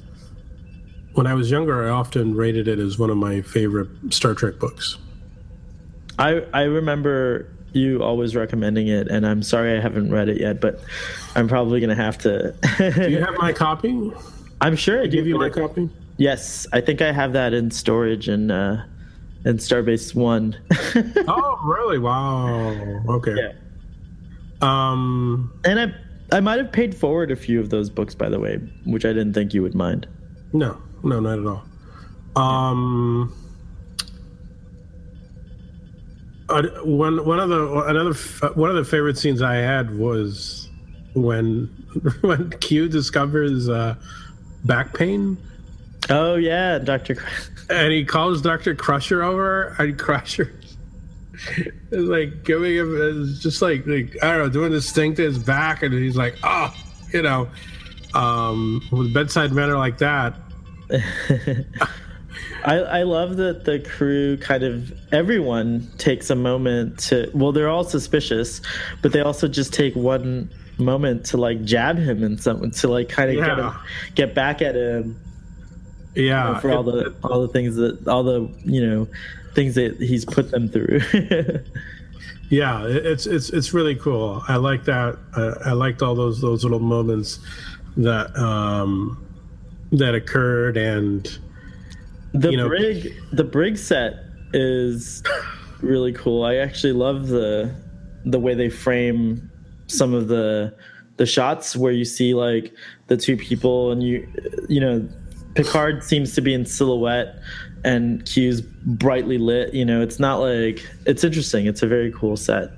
when I was younger, I often rated it as one of my favorite Star Trek books. I I remember you always recommending it, and I'm sorry I haven't read it yet, but I'm probably gonna have to. Do you have my copy? I'm sure I do. Give you my copy. Yes, I think I have that in storage and uh, in Starbase One. Oh, really? Wow. Okay. Yeah. Um. and I I might have paid forward a few of those books, by the way, which I didn't think you would mind. No, no, not at all. Um, one one of the another one of the favorite scenes I had was when when Q discovers uh, back pain Oh yeah, Doctor. and he calls Doctor Crusher over and Crusher is like giving him is just like like I don't know doing this thing to his back and he's like oh you know um with bedside manner like that I, I love that the crew kind of everyone takes a moment to well they're all suspicious but they also just take one moment to like jab him and something to like kind of get him get back at him yeah for all the all the things that all the you know things that he's put them through Yeah, it's it's it's really cool. I like that. I, I liked all those those little moments that um that occurred, and the You know- brig the brig set is really cool i actually love the the way they frame some of the the shots where you see like the two people and you you know picard seems to be in silhouette and q's brightly lit you know it's not like it's interesting it's a very cool set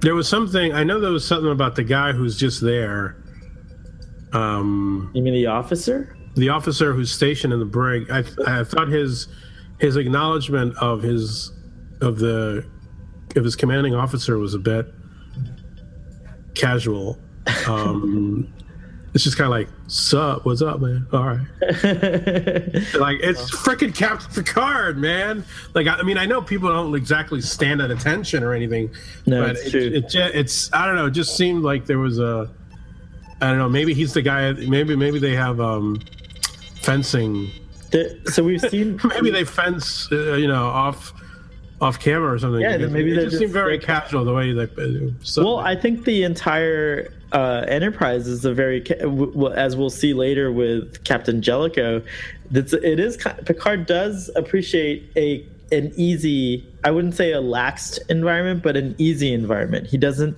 there was something. I know there was something about the guy who's just there. Um, you mean the officer the officer who's stationed in the brig. I I thought his his acknowledgement of his of the of his commanding officer was a bit casual. Um, it's just kind of like, "Sup? What's up, man? All right." like it's freaking Captain Picard, man. Like I I mean, I know people don't exactly stand at attention or anything, No, but it's it, true. It, ju- it's I don't know. It just seemed like there was a I don't know. Maybe he's the guy. Maybe maybe they have um fencing. The- so we've seen Maybe they fence, uh, you know, off off camera or something. Yeah, maybe it they're just seemed very casual the way they. Uh, Well, I think the entire uh, Enterprise is a very, as we'll see later with Captain Jellicoe, that's it is Picard does appreciate a an easy, I wouldn't say a laxed environment, but an easy environment. He doesn't,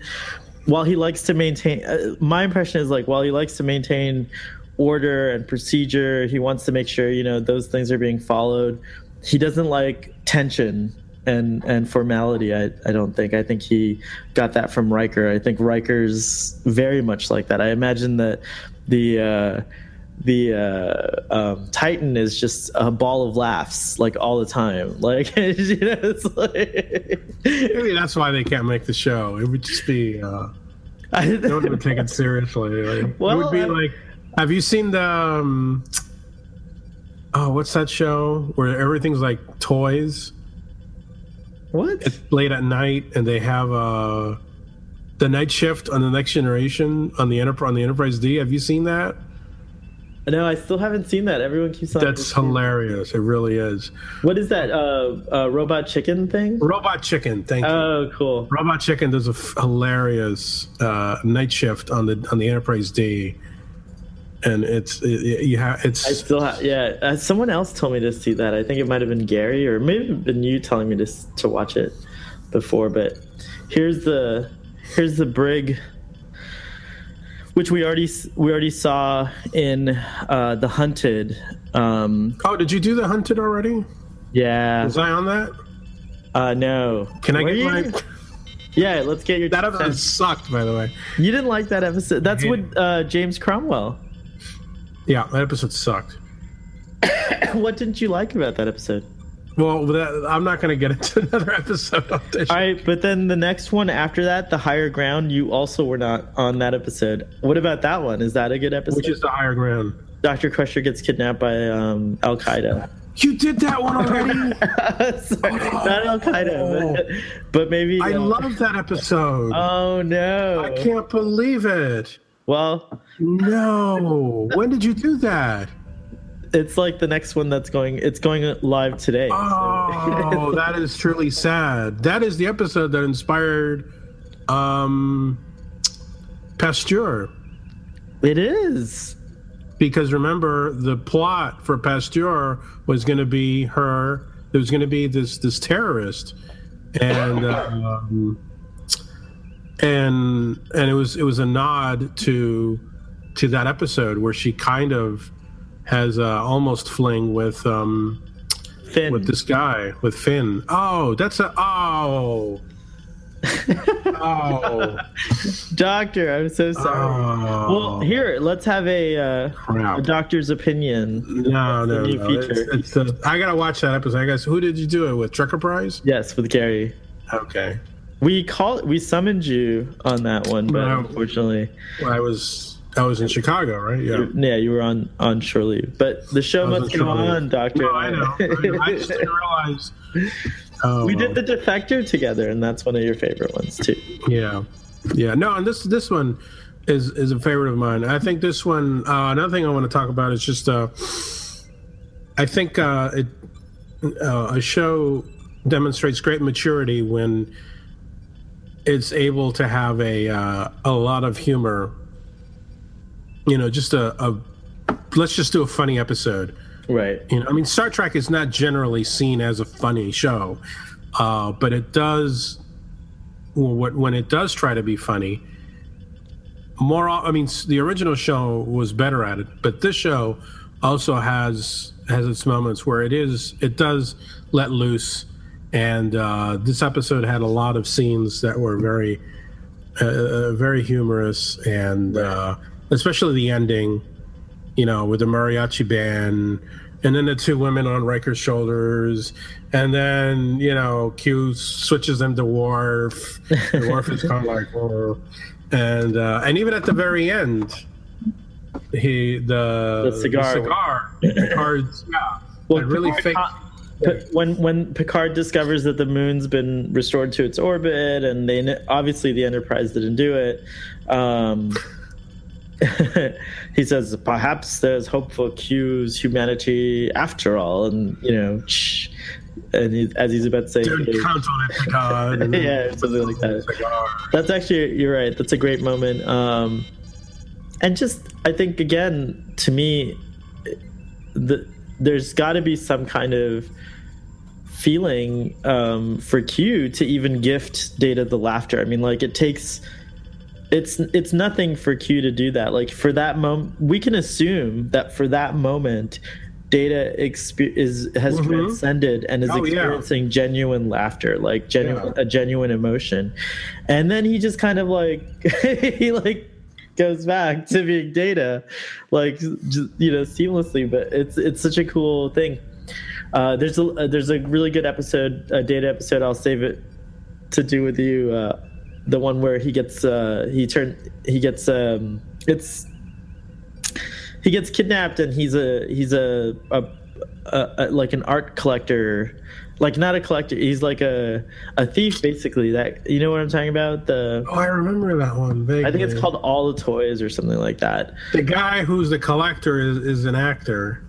while he likes to maintain. Uh, my impression is like while he likes to maintain order and procedure, he wants to make sure you know those things are being followed. He doesn't like tension and and formality. I, I don't think. I think he got that from Riker. I think Riker's very much like that. I imagine that the uh, the uh, um, Titan is just a ball of laughs like all the time. Like you know, it's like maybe that's why they can't make the show. It would just be. Uh, I, one would take it seriously. Like, it would be I- like, have you seen the? Um, oh, what's that show where everything's like toys? What? It's late at night, and they have uh, the night shift on the Next Generation on the Enterprise on the Enterprise D. Have you seen that? No, I still haven't seen that. Everyone keeps on. That's hilarious. It really is. What is that? Uh, uh, robot chicken thing? Robot Chicken. Thank you. Oh, cool. Robot Chicken does a f- hilarious uh, night shift on the on the Enterprise D, and it's it, you have it's. I still have, yeah. Uh, someone else told me to see that. I think it might have been Gary, or maybe been you telling me to to watch it before. But here's the here's the brig, which we already we already saw in uh, the Hunted. Um, oh, did you do the Hunted already? yeah. Was I on that? Uh, no. Can I get you? my? Yeah, let's get your. That episode sucked, by the way. You didn't like that episode. That's with uh, James Cromwell. Yeah, that episode sucked. what didn't you like about that episode? Well, that, I'm not going to get into another episode. All right, but then the next one after that, the higher ground, you also were not on that episode. What about that one? Is that a good episode? which is the higher ground. Doctor Crusher gets kidnapped by um, Al Qaeda. You did that one already. not Al Qaeda, but, but maybe. I uh, love that episode. Oh no! I can't believe it. Well, No. when did you do that? it's like the next one that's going. It's going live today. Oh, that is truly sad. That is the episode that inspired um Pasteur. It is. Because remember, the plot for Pasteur was going to be her. There was going to be this this terrorist, and um, and and it was it was a nod to to that episode where she kind of has uh, almost fling with um Finn. with this guy with Finn. Oh, that's a oh. oh, Doctor, I'm so sorry. oh. Well, here, let's have a, uh, a doctor's opinion. No, no, no. It's, it's the, I gotta watch that episode. I guess who did you do it with? Trucker Prize? Yes, with Gary. Okay. We call we summoned you on that one, but No. unfortunately, Well, I was I was in Chicago, right? Yeah. you, yeah, you were on on shore leave. But the show must go on, Doctor. No, I know. I, know. I just didn't realize. We did the defector together, and that's one of your favorite ones too. Yeah, yeah. No, and this this one is is a favorite of mine. I think this one. Uh, another thing I want to talk about is just. Uh, I think uh, it uh, a show demonstrates great maturity when it's able to have a uh, a lot of humor. You know, just a, a let's just do a funny episode. Right. You know, I mean, Star Trek is not generally seen as a funny show, uh, but it does. Well, what when it does try to be funny, more. I mean, the original show was better at it, but this show also has has its moments where it is it does let loose, and uh, this episode had a lot of scenes that were very, uh, very humorous, and uh, especially the ending you know, with the mariachi band, and then the two women on Riker's shoulders, and then you know, Q switches them to Worf. and Worf is kind of like, oh. and uh, and even at the very end, he the The cigar. cigar, Picard's, yeah, Well, really think. con- when when Picard discovers that the moon's been restored to its orbit, and they obviously the Enterprise didn't do it. Um, he says perhaps there's hope for Q's humanity after all, and you know, shh. and he, as he's about to say, Don't count on it, Picard. Yeah, something like that. Cigar. That's actually you're right. That's a great moment. Um, and just I think again to me, the, there's got to be some kind of feeling um, for Q to even gift Data the laughter. I mean, like it takes. It's it's nothing for Q to do that. Like for that moment, we can assume that for that moment, Data is has Mhm. transcended and is Oh, yeah. experiencing genuine laughter, like genuine Yeah. a genuine emotion, and then he just kind of like he like goes back to being Data, like just, you know seamlessly. But it's it's such a cool thing. Uh, there's a uh, there's a really good episode, a Data episode. I'll save it to do with you. Uh, the one where he gets uh, he turn he gets um, it's he gets kidnapped and he's a he's a, a, a, a like an art collector like not a collector he's like a a thief basically that you know what i'm talking about the Oh, I remember that one. i think it's called all the toys or something like that The guy who's the collector is, is an actor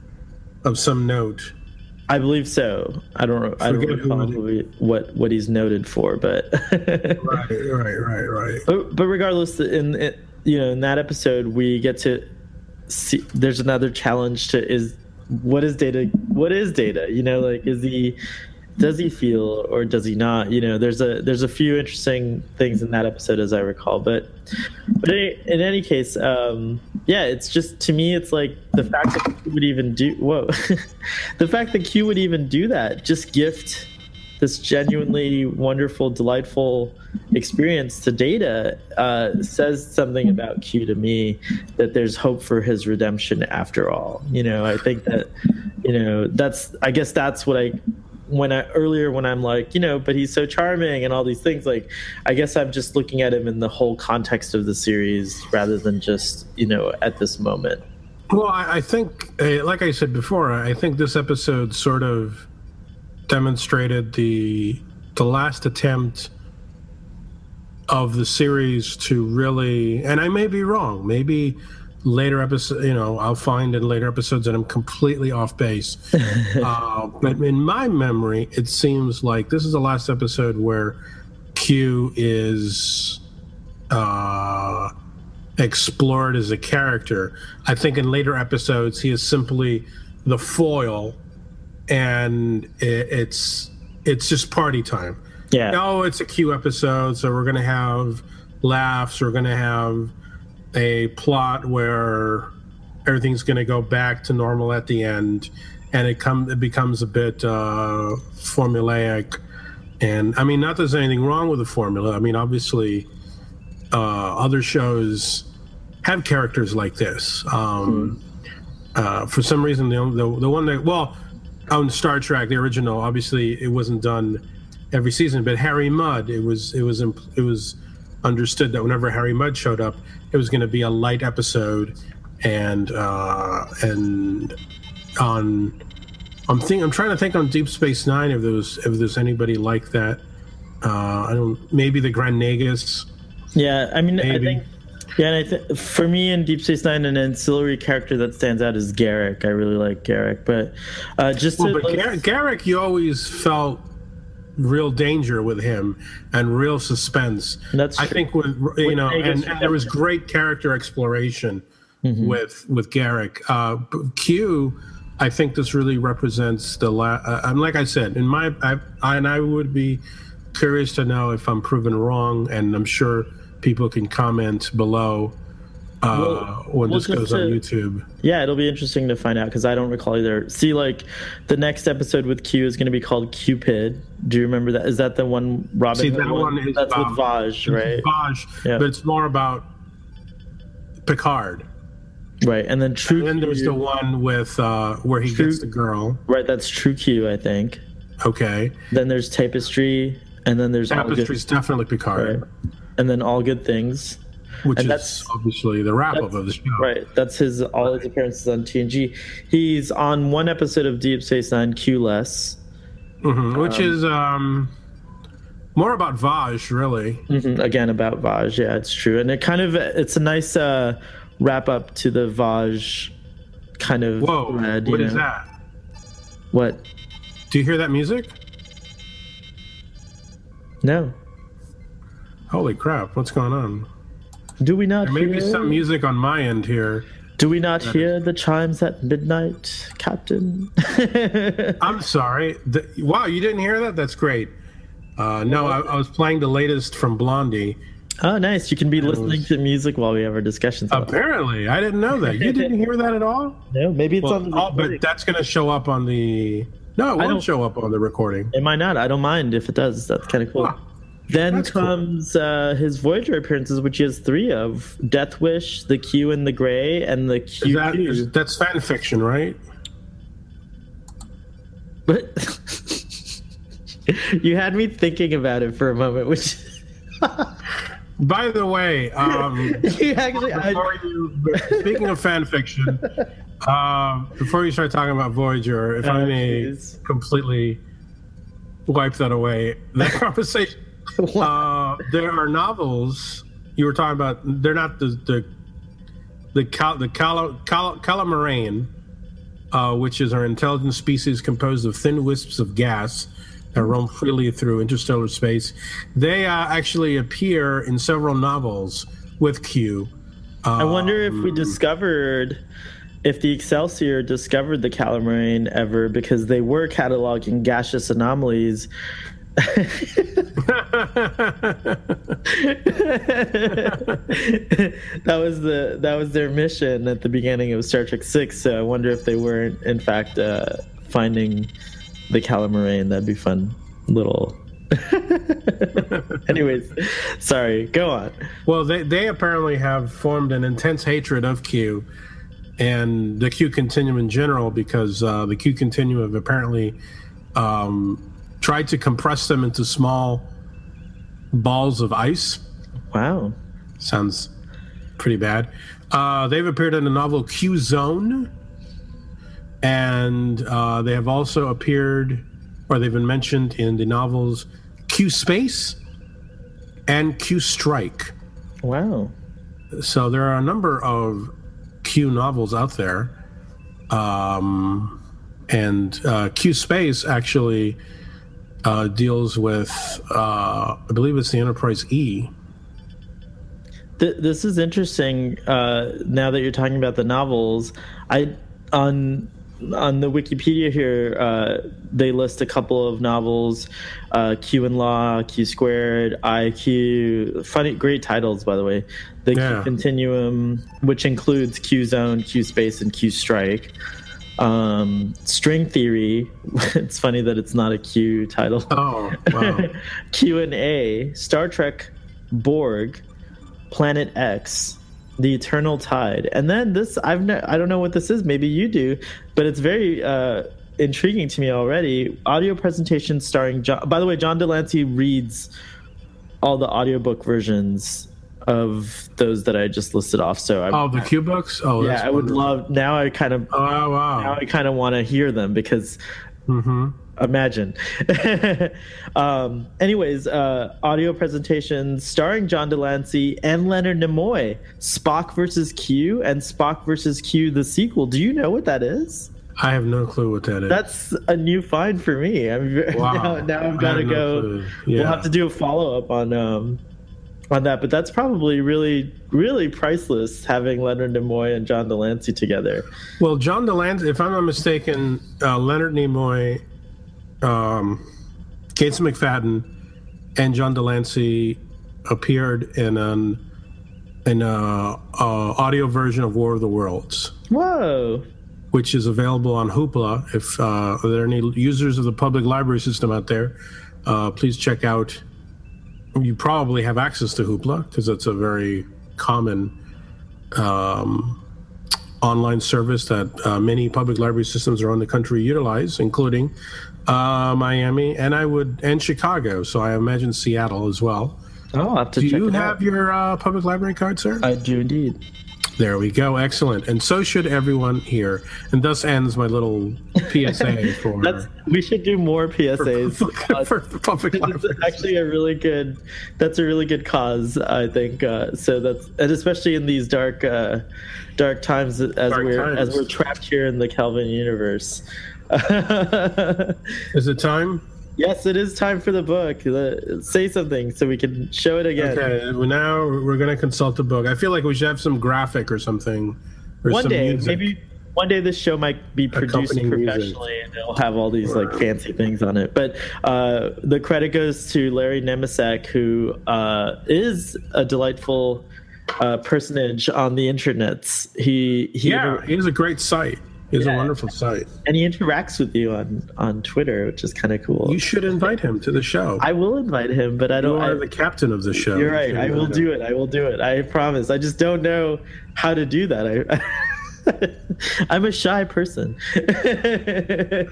of some note. i believe so i don't know i don't Forget recall what what he's noted for but Right, right, right, right. but, but regardless in, in you know in that episode we get to see there's another challenge to is what is data what is data you know like is he does he feel or does he not you know there's a there's a few interesting things in that episode as i recall but but in, in any case um yeah it's just to me it's like the fact that q would even do whoa the fact that q would even do that just gift this genuinely wonderful, delightful experience to Data uh, says something about Q to me that there's hope for his redemption after all. You know, I think that, you know, that's, I guess that's what I, when I earlier when I'm like, you know, but he's so charming and all these things, like, I guess I'm just looking at him in the whole context of the series rather than just, you know, at this moment. Well, I, I think, uh, like I said before, I think this episode sort of demonstrated the the last attempt of the series to really, and I may be wrong. Maybe later episode, you know, I'll find in later episodes that I'm completely off base. uh, but in my memory, it seems like this is the last episode where Q is uh, explored as a character. I think in later episodes, he is simply the foil, and it, it's it's just party time. Yeah. Oh, it's a Q episode, so we're gonna have laughs. We're gonna have a plot where everything's gonna go back to normal at the end, and it come it becomes a bit uh, formulaic. And I mean, not there's anything wrong with the formula. I mean, obviously, uh, other shows have characters like this. Um, uh, for some reason, the, the the one that well, on Star Trek, the original, obviously, it wasn't done every season. But Harry Mudd, it was it was it was understood that whenever Harry Mudd showed up, it was going to be a light episode, and uh, and on I'm think I'm trying to think on Deep Space Nine if there's if there's anybody like that. Uh, I don't maybe the Grand Nagus. Yeah, I mean, I think. Yeah, and I th- for me in Deep Space Nine, an ancillary character that stands out is Garak. I really like Garak, but uh, just Well, to, but Gar- Garak, you always felt real danger with him and real suspense. That's I true. think with you know, and, and there was great character exploration Mm-hmm. with with Garak. Uh, Q, I think this really represents the last. uh, and like I said, in my I, I and I would be curious to know if I'm proven wrong, and I'm sure people can comment below. Uh, Well- this goes just on YouTube. yeah, it'll be interesting to find out because I don't recall either. See, like the next episode with Q is going to be called Qpid. Do you remember that? Is that the one Robin? See, that one is that's with Vash, right? Vash, Yeah. but it's more about Picard. Right, and then True. And then there's the one with uh, where he True- gets the girl. right. That's True Q, I think. Okay, Then there's Tapestry, and then there's Good, Tapestry's definitely Picard, right? and then All Good Things. Which And is obviously the wrap up of the show. Right. That's his all his appearances on TNG. He's on one episode of Deep Space Nine, Q less. Mhm, Which is um, more about Vash, really. Mhm, Again about Vash. Yeah, it's true, and it kind of it's a nice uh, wrap up to the Vash kind of. Whoa, thread, what is that? What? Do you hear that music? No. Holy crap! What's going on? Do we not There may be hear? some music on my end here. Do we not hear the chimes at midnight, Captain? I'm sorry. The, wow, you didn't hear that? That's great. Uh, no, I, I was playing the latest from Blondie. oh, nice. You can be listening was- to music while we have our discussions. Apparently, I didn't know that. You didn't hear that at all? No, maybe it's Well, on the oh, but that's going to show up on the. No, it won't show up on the recording. It might not. I don't mind if it does. That's kind of cool. Huh. Then That's cool. comes uh, his Voyager appearances, which he has three of: Death Wish, the Q and the Gray, and the Q. that, is, that's fan fiction, right? But you had me thinking about it for a moment, which By the way, um, you actually. I, you, speaking of fan fiction, uh, before you start talking about Voyager, if I Oh, may jeez. completely wipe that away, that conversation. Uh, there are novels you were talking about. They're not the the the cal, the cala, cal, calamarain, uh, which is our intelligent species composed of thin wisps of gas that roam freely through interstellar space. They uh, actually appear in several novels with Q. I wonder if Um, we discovered if the Excelsior discovered the Calamarain ever because they were cataloging gaseous anomalies. that was the that was their mission at the beginning of Star Trek Six. So I wonder if they weren't in fact uh, finding the Calamarain. That'd be fun little. Anyways, sorry. Go on. Well, they, they apparently have formed an intense hatred of Q and the Q continuum in general because uh, the Q continuum apparently um, tried to compress them into small balls of ice. Wow. Sounds pretty bad. Uh, they've appeared in the novel Q Zone, and uh, they have also appeared, or they've been mentioned in the novels Q Space and Q Strike. Wow. So there are a number of Q novels out there. Um, and uh, Q Space actually uh, deals with, uh, I believe it's the Enterprise E. Th- this is interesting. Uh, now that you're talking about the novels, I on on the Wikipedia here, uh, they list a couple of novels: uh, Q-in-Law, Q Squared, IQ. Funny, great titles, by the way. The Yeah. Q Continuum, which includes Q Zone, Q Space, and Q Strike. Um, String Theory. it's funny that it's not a Q title. Oh, wow. Q and A, Star Trek, Borg, Planet X, The Eternal Tide, and then this I've I don't know what this is. Maybe you do, but it's very uh, intriguing to me already. Audio presentation starring John. By the way, John de Lancie reads all the audiobook versions of those that I just listed off. So I, oh, the Q books? Oh, yeah, that's I would love. Now I kind of Oh, now wow. I kind of want to hear them because hmm imagine. um, anyways, uh, audio presentation starring John de Lancie and Leonard Nimoy, Spock versus Q and Spock versus Q, the sequel. Do you know what that is? I have no clue what that is. That's a new find for me. I'm Wow. now, now I've got to no go. clue. We'll have to do a follow up on um, on that, but that's probably really, really priceless having Leonard Nimoy and John de Lancie together. Well, John de Lancie, if I'm not mistaken, uh, Leonard Nimoy, um, Gates McFadden, and John de Lancie appeared in an in a, uh audio version of War of the Worlds, Whoa! which is available on Hoopla. If uh, there are any users of the public library system out there, uh, please check out. You probably have access to Hoopla because it's a very common um, online service that uh, many public library systems around the country utilize, including uh, Miami and I would and Chicago. So I imagine Seattle as well. Oh, I'll have to Do check you have out. your uh, public library card, sir? I do indeed. There we go. Excellent. And so should everyone here. And thus ends my little PSA for, That's we should do more PSAs. Uh, for the public it's actually a really good. That's a really good cause, I think. Uh, so that's and especially in these dark, uh, dark times as Dark we're as we're trapped here in the Kelvin universe. Is it time? Yes, it is time for the book. The, say something so we can show it again. Okay. Well, now we're going to consult the book. I feel like we should have some graphic or something. Or One some day, music. maybe one day this show might be produced Accompanying music. professionally and it'll have all these like fancy things on it. But uh, the credit goes to Larry Nemecek, who uh, is a delightful uh, personage on the internets. He he Yeah, it is a great site. It's a wonderful site. and he interacts with you on on Twitter, which is kind of cool. You should invite him to the show. I will invite him, but I don't. You are I- the captain of the show. You're right. I will do it. I will do it. I promise. I just don't know how to do that. I, I'm a shy person.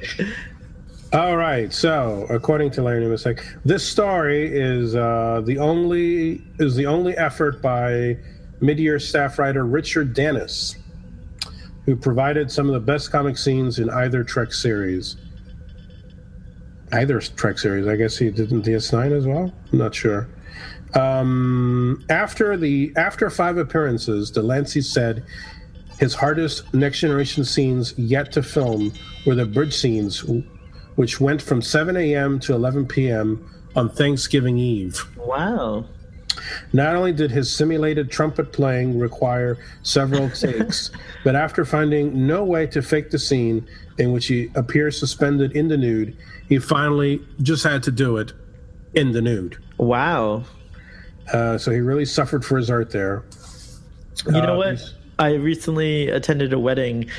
All right. So, according to Larry Nemecek, this story is uh, the only is the only effort by mid-year staff writer Richard Danus, who provided some of the best comic scenes in either Trek series. Either Trek series, I guess he did in DS9 as well. I'm not sure. Um, after the after five appearances, de Lancie said his hardest next generation scenes yet to film were the bridge scenes, which went from 7 a.m. to 11 p.m. on Thanksgiving Eve. wow. Not only did his simulated trumpet playing require several takes, but after finding no way to fake the scene in which he appears suspended in the nude, he finally just had to do it in the nude. Wow. Uh, so he really suffered for his art there. You know Uh, what? I recently attended a wedding,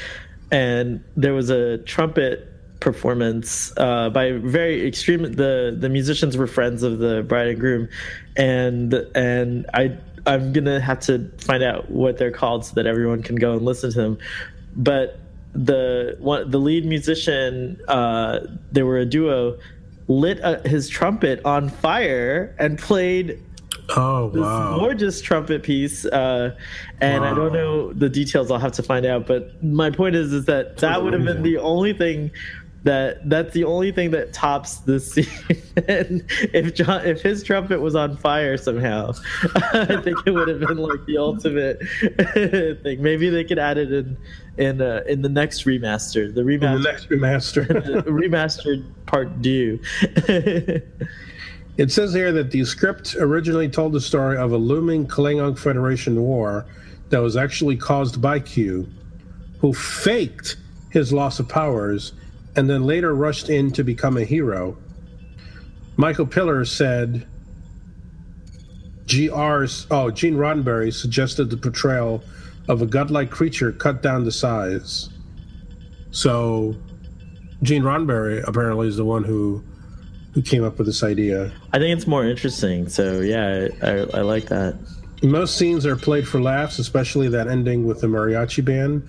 and there was a trumpet performance uh, by very extreme. the The musicians were friends of the bride and groom, and and I I'm gonna have to find out what they're called so that everyone can go and listen to them. But the one the lead musician, uh, they were a duo, lit uh his trumpet on fire and played Oh, this wow. gorgeous trumpet piece uh, and i don't know the details i'll have to find out but my point is is that that would have been the only thing that that's the only thing that tops this scene. and if John, if his trumpet was on fire somehow, I think it would have been like the ultimate thing. Maybe they could add it in in uh, in the next remaster, the In the next remaster. remastered part due. It says here that the script originally told the story of a looming Klingon Federation war that was actually caused by Q, who faked his loss of powers and then later rushed in to become a hero. Michael Piller said GR's oh Gene Roddenberry suggested the portrayal of a godlike creature cut down to size. So Gene Roddenberry apparently is the one who who came up with this idea. I think it's more interesting. So yeah, I, I, I like that. Most scenes are played for laughs, especially that ending with the mariachi band,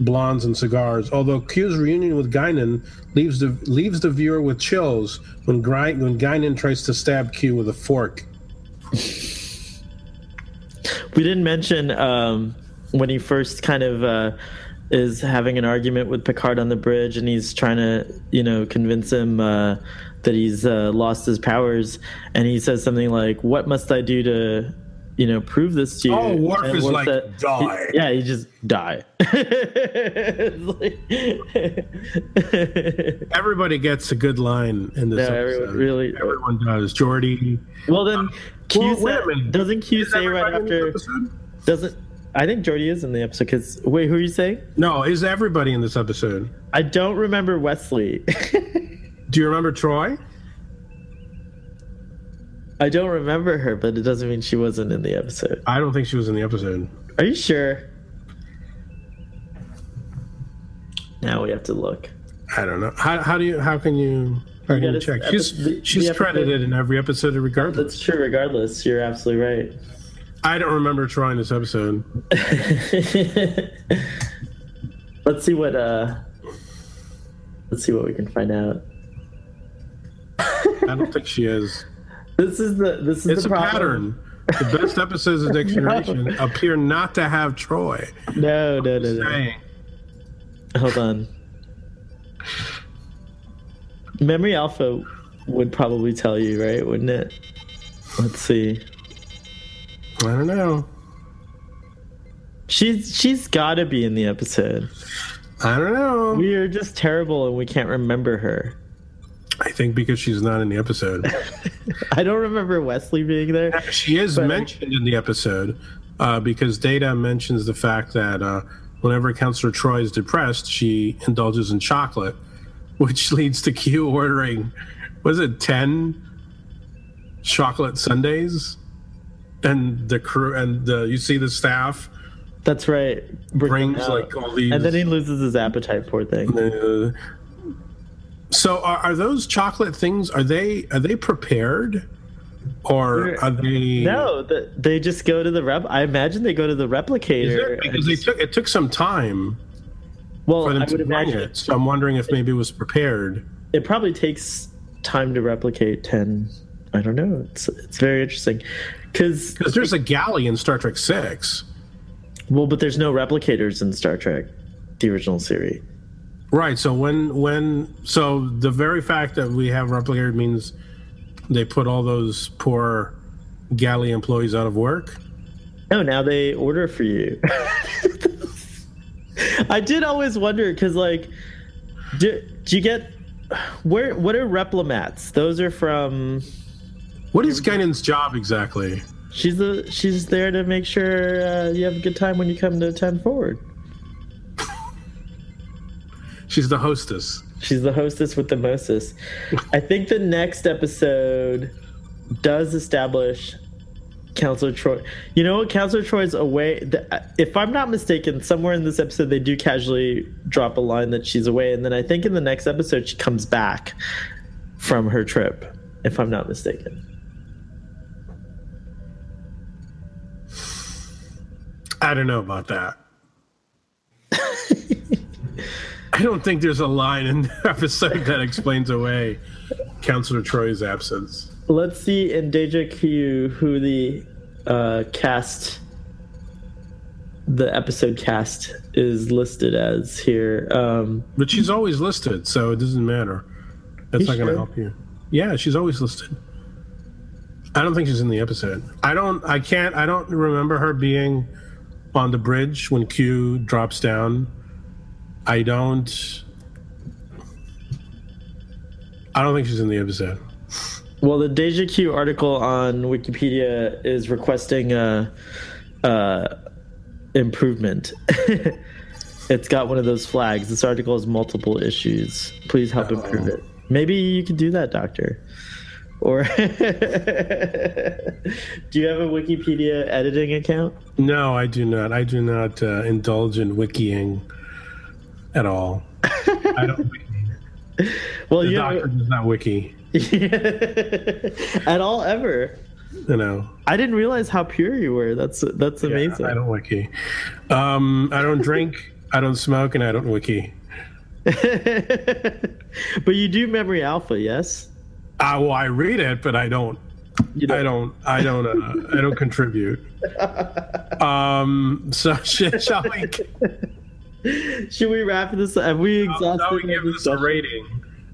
blondes and cigars. Although Q's reunion with Guinan leaves the leaves the viewer with chills when Gry, when Guinan tries to stab Q with a fork. We didn't mention um, when he first kind of uh, is having an argument with Picard on the bridge, and he's trying to, you know, convince him uh, that he's uh, lost his powers, and he says something like, "What must I do to, you know, prove this to you?" Oh, Worf is Worf like, "Die." he- yeah, he just die. Like- Everybody gets a good line in this No, episode. everyone really- Everyone does. Geordi. well, then uh, Q Well, wait a minute. doesn't Q Is say right everybody in this after? Doesn't I think Geordi is in the episode? Because wait, who are you saying? No, is everybody in this episode? I don't remember Wesley. Do you remember Troi? I don't remember her, but it doesn't mean she wasn't in the episode. I don't think she was in the episode. Are you sure? Now we have to look. I don't know. How, how do you? How can you? How can you check? epi- She's the- she's the credited in every episode, regardless. That's true. Regardless, you're absolutely right. I don't remember Troi in this episode. let's see what. uh Let's see what we can find out. I don't think she is. This is the. This is It's the a problem. pattern. The best episodes of Next Generation appear not to have Troi. No, no, no, no. Saying. Hold on. Memory Alpha would probably tell you, right? Wouldn't it? Let's see. I don't know. She's she's got to be in the episode. I don't know. We are just terrible and we can't remember her. I think because she's not in the episode. I don't remember Wesley being there. She is But- mentioned in the episode uh, because Data mentions the fact that uh, whenever Counselor Troi is depressed, she indulges in chocolate, which leads to Q ordering, was it 10 chocolate sundaes? And the crew, and the, you see the staff That's right. Bring brings out. like all these. and then he loses his appetite. Poor thing. uh, so are, are those chocolate things? Are they are they prepared, or They're- they? No, the, they just go to the rep. I imagine they go to the replicator. Because they just- took it took some time well, for them I to bring imagine it. So I'm wondering if maybe it was prepared. it probably takes time to replicate 10 i don't know it's it's very interesting because Because there's a galley in Star Trek Six, well but there's no replicators in star trek the original series right? So when when so the very fact that we have replicated means they put all those poor galley employees out of work. no now they order for you i did always wonder because like do, do you get where what are replimats those are from What is Guinan's job exactly? she's the she's there to make sure uh, you have a good time when you come to 10 forward She's the hostess. She's the hostess with the mostess. I think the next episode does establish Counselor Troi. You know what? Counselor Troi's away. The, if I'm not mistaken, somewhere in this episode, they do casually drop a line that she's away. And then I think in the next episode, she comes back from her trip, if I'm not mistaken. I don't know about that. I don't think there's a line in the episode that explains away Counselor Troi's absence. Let's see in Deja Q who the uh, cast the episode cast is listed as here. Um, But she's always listed, so it doesn't matter. That's not going to sure? help you. Yeah, she's always listed. I don't think she's in the episode. I don't. I can't. I don't remember her being on the bridge when Q drops down. I don't. I don't think she's in the episode. well, the Deja Q article on Wikipedia is requesting a, uh improvement. it's got one of those flags. This article has multiple issues. Please help improve it. Maybe you could do that, Doctor. Or do you have a Wikipedia editing account? No, I do not. I do not uh, indulge in wikiing at all. I don't. Wiki. Well, The you doctor does not wiki. at all ever. You know. I didn't realize how pure you were. That's that's Yeah, amazing. I don't wiki. Um, I don't drink. I don't smoke, and I don't wiki. but you do memory alpha, yes? Uh, well, I read it, but I don't. You I don't. I don't. Uh, I don't contribute. Um. So shall we? Should we wrap this? Have we exhausted? Shall we give this a rating?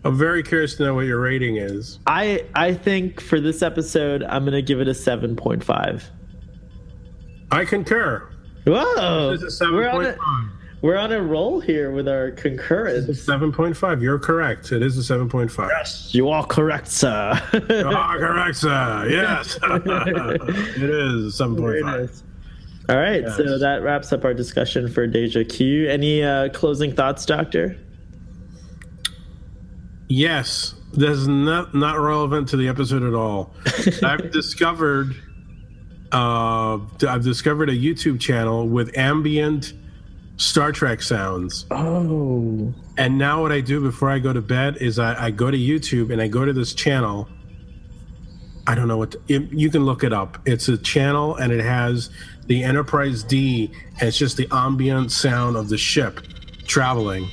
I'm very curious to know what your rating is. I I think for this episode, I'm gonna give it a seven point five. I concur. Whoa! This is a we're on a we're on a roll here with our concurrence. Seven point five. You're correct. It is a seven point five. Yes, You are correct, sir. You are correct, sir. Yes, it is seven point five. Five. All right, so that wraps up our discussion for Deja Q. Any uh, closing thoughts, Doctor? Yes, this is not not relevant to the episode at all. I've discovered, uh, I've discovered a YouTube channel with ambient Star Trek sounds, Oh, and now what I do before I go to bed is I, I go to YouTube and I go to this channel. I don't know what to, it, you can look it up. It's a channel and it has the Enterprise D, and it's just the ambient sound of the ship traveling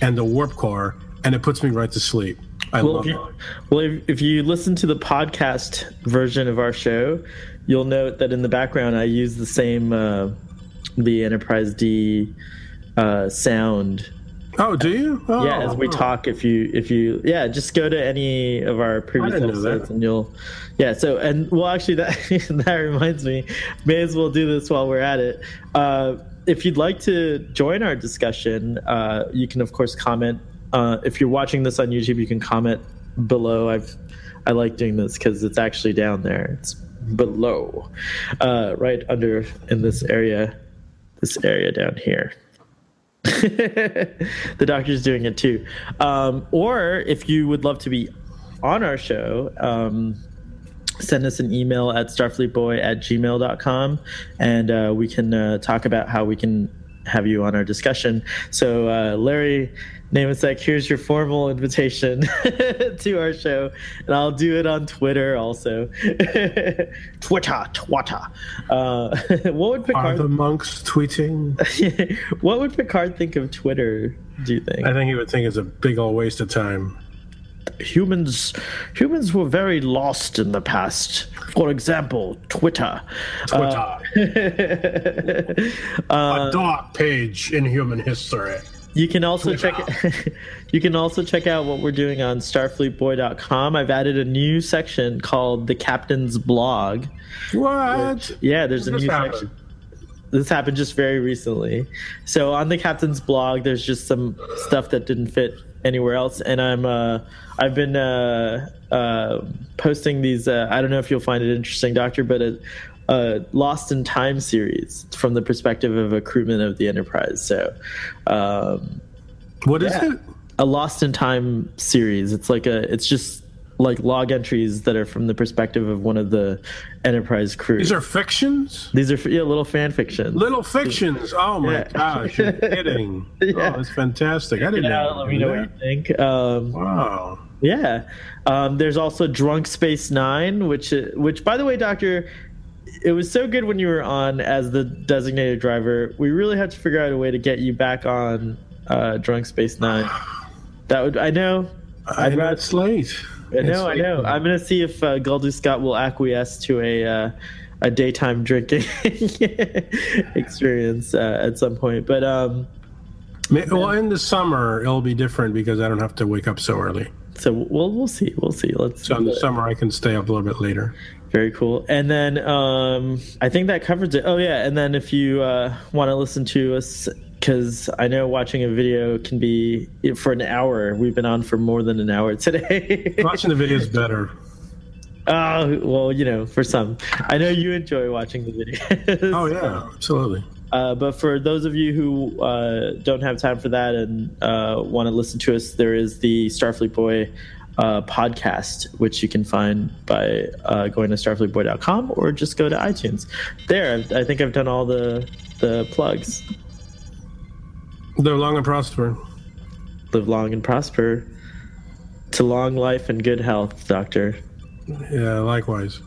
and the warp core, and it puts me right to sleep. I well, love if it. you, well, if, if you listen to the podcast version of our show, you'll note that in the background I use the same uh, the Enterprise D uh, sound. Oh, do you? Oh, yeah, as we talk, if you if you yeah, just go to any of our previous didn't know that. episodes and you'll yeah. So and well, actually that that reminds me, may as well do this while we're at it. Uh, if you'd like to join our discussion, uh, you can of course comment. Uh, if you're watching this on YouTube, you can comment below. I've I like doing this because it's actually down there. It's below, uh, right under in this area, this area down here. the doctor's doing it too. Um, or if you would love to be on our show, um, send us an email at starfleetboy at gmail.com and uh, we can uh, talk about how we can have you on our discussion. So, uh, Larry Nemecek, here's your formal invitation to our show, and I'll do it on Twitter also. Twitter, Twitter. Uh, what would Picard? Are the monks tweeting? what would Picard think of Twitter? Do you think I think he would think it's a big old waste of time. humans humans were very lost in the past? For example, Twitter. Uh, a dark page in human history. You can also check you can also check out what we're doing on starfleetboy.com. I've added a new section called the Captain's Blog. What? Yeah, there's a new happened. section. This happened just very recently. So on the captain's blog, there's just some stuff that didn't fit anywhere else, and I'm uh, I've been uh, uh, posting these. Uh, I don't know if you'll find it interesting, Doctor, but a, Lost in Time series from the perspective of a crewman of the Enterprise. So. Um, What is Yeah. it? a Lost in Time series. It's like a it's just like log entries that are from the perspective of one of the Enterprise crew. These are fictions? These are yeah, little fan fictions. Little fictions. Oh my Yeah. gosh, you're kidding. Yeah. Oh, that's fantastic. I didn't Yeah, know. let me know what you think. Um, Wow. yeah, um, there's also Drunk Space Nine, which which by the way, Doctor, it was so good when you were on as the designated driver. We really have to figure out a way to get you back on uh, Drunk Space Nine. That would I know. I know rather- it's late. I know, I know. I'm gonna see if uh, Guldu Scott will acquiesce to a uh, a daytime drinking experience uh, at some point. But um, May- well, in the summer it'll be different because I don't have to wake up so early. so we'll we'll see. We'll see. Let's. So in the summer I can stay up a little bit later. Very cool. And then um, I think that covers it. Oh yeah, and then if you uh, want to listen to us, because I know watching a video can be for an hour. We've been on for more than an hour today. Watching the video is better. Oh well, you know, for some, I know you enjoy watching the videos. Oh yeah, absolutely. Uh, but for those of you who uh, don't have time for that and uh, want to listen to us, there is the Starfleet Boy uh, podcast, which you can find by uh, going to starfleetboy.com or just go to iTunes. There, I've- think I've done all the the plugs. Live long and prosper. Live long and prosper. To long life and good health, Doctor. Yeah, likewise.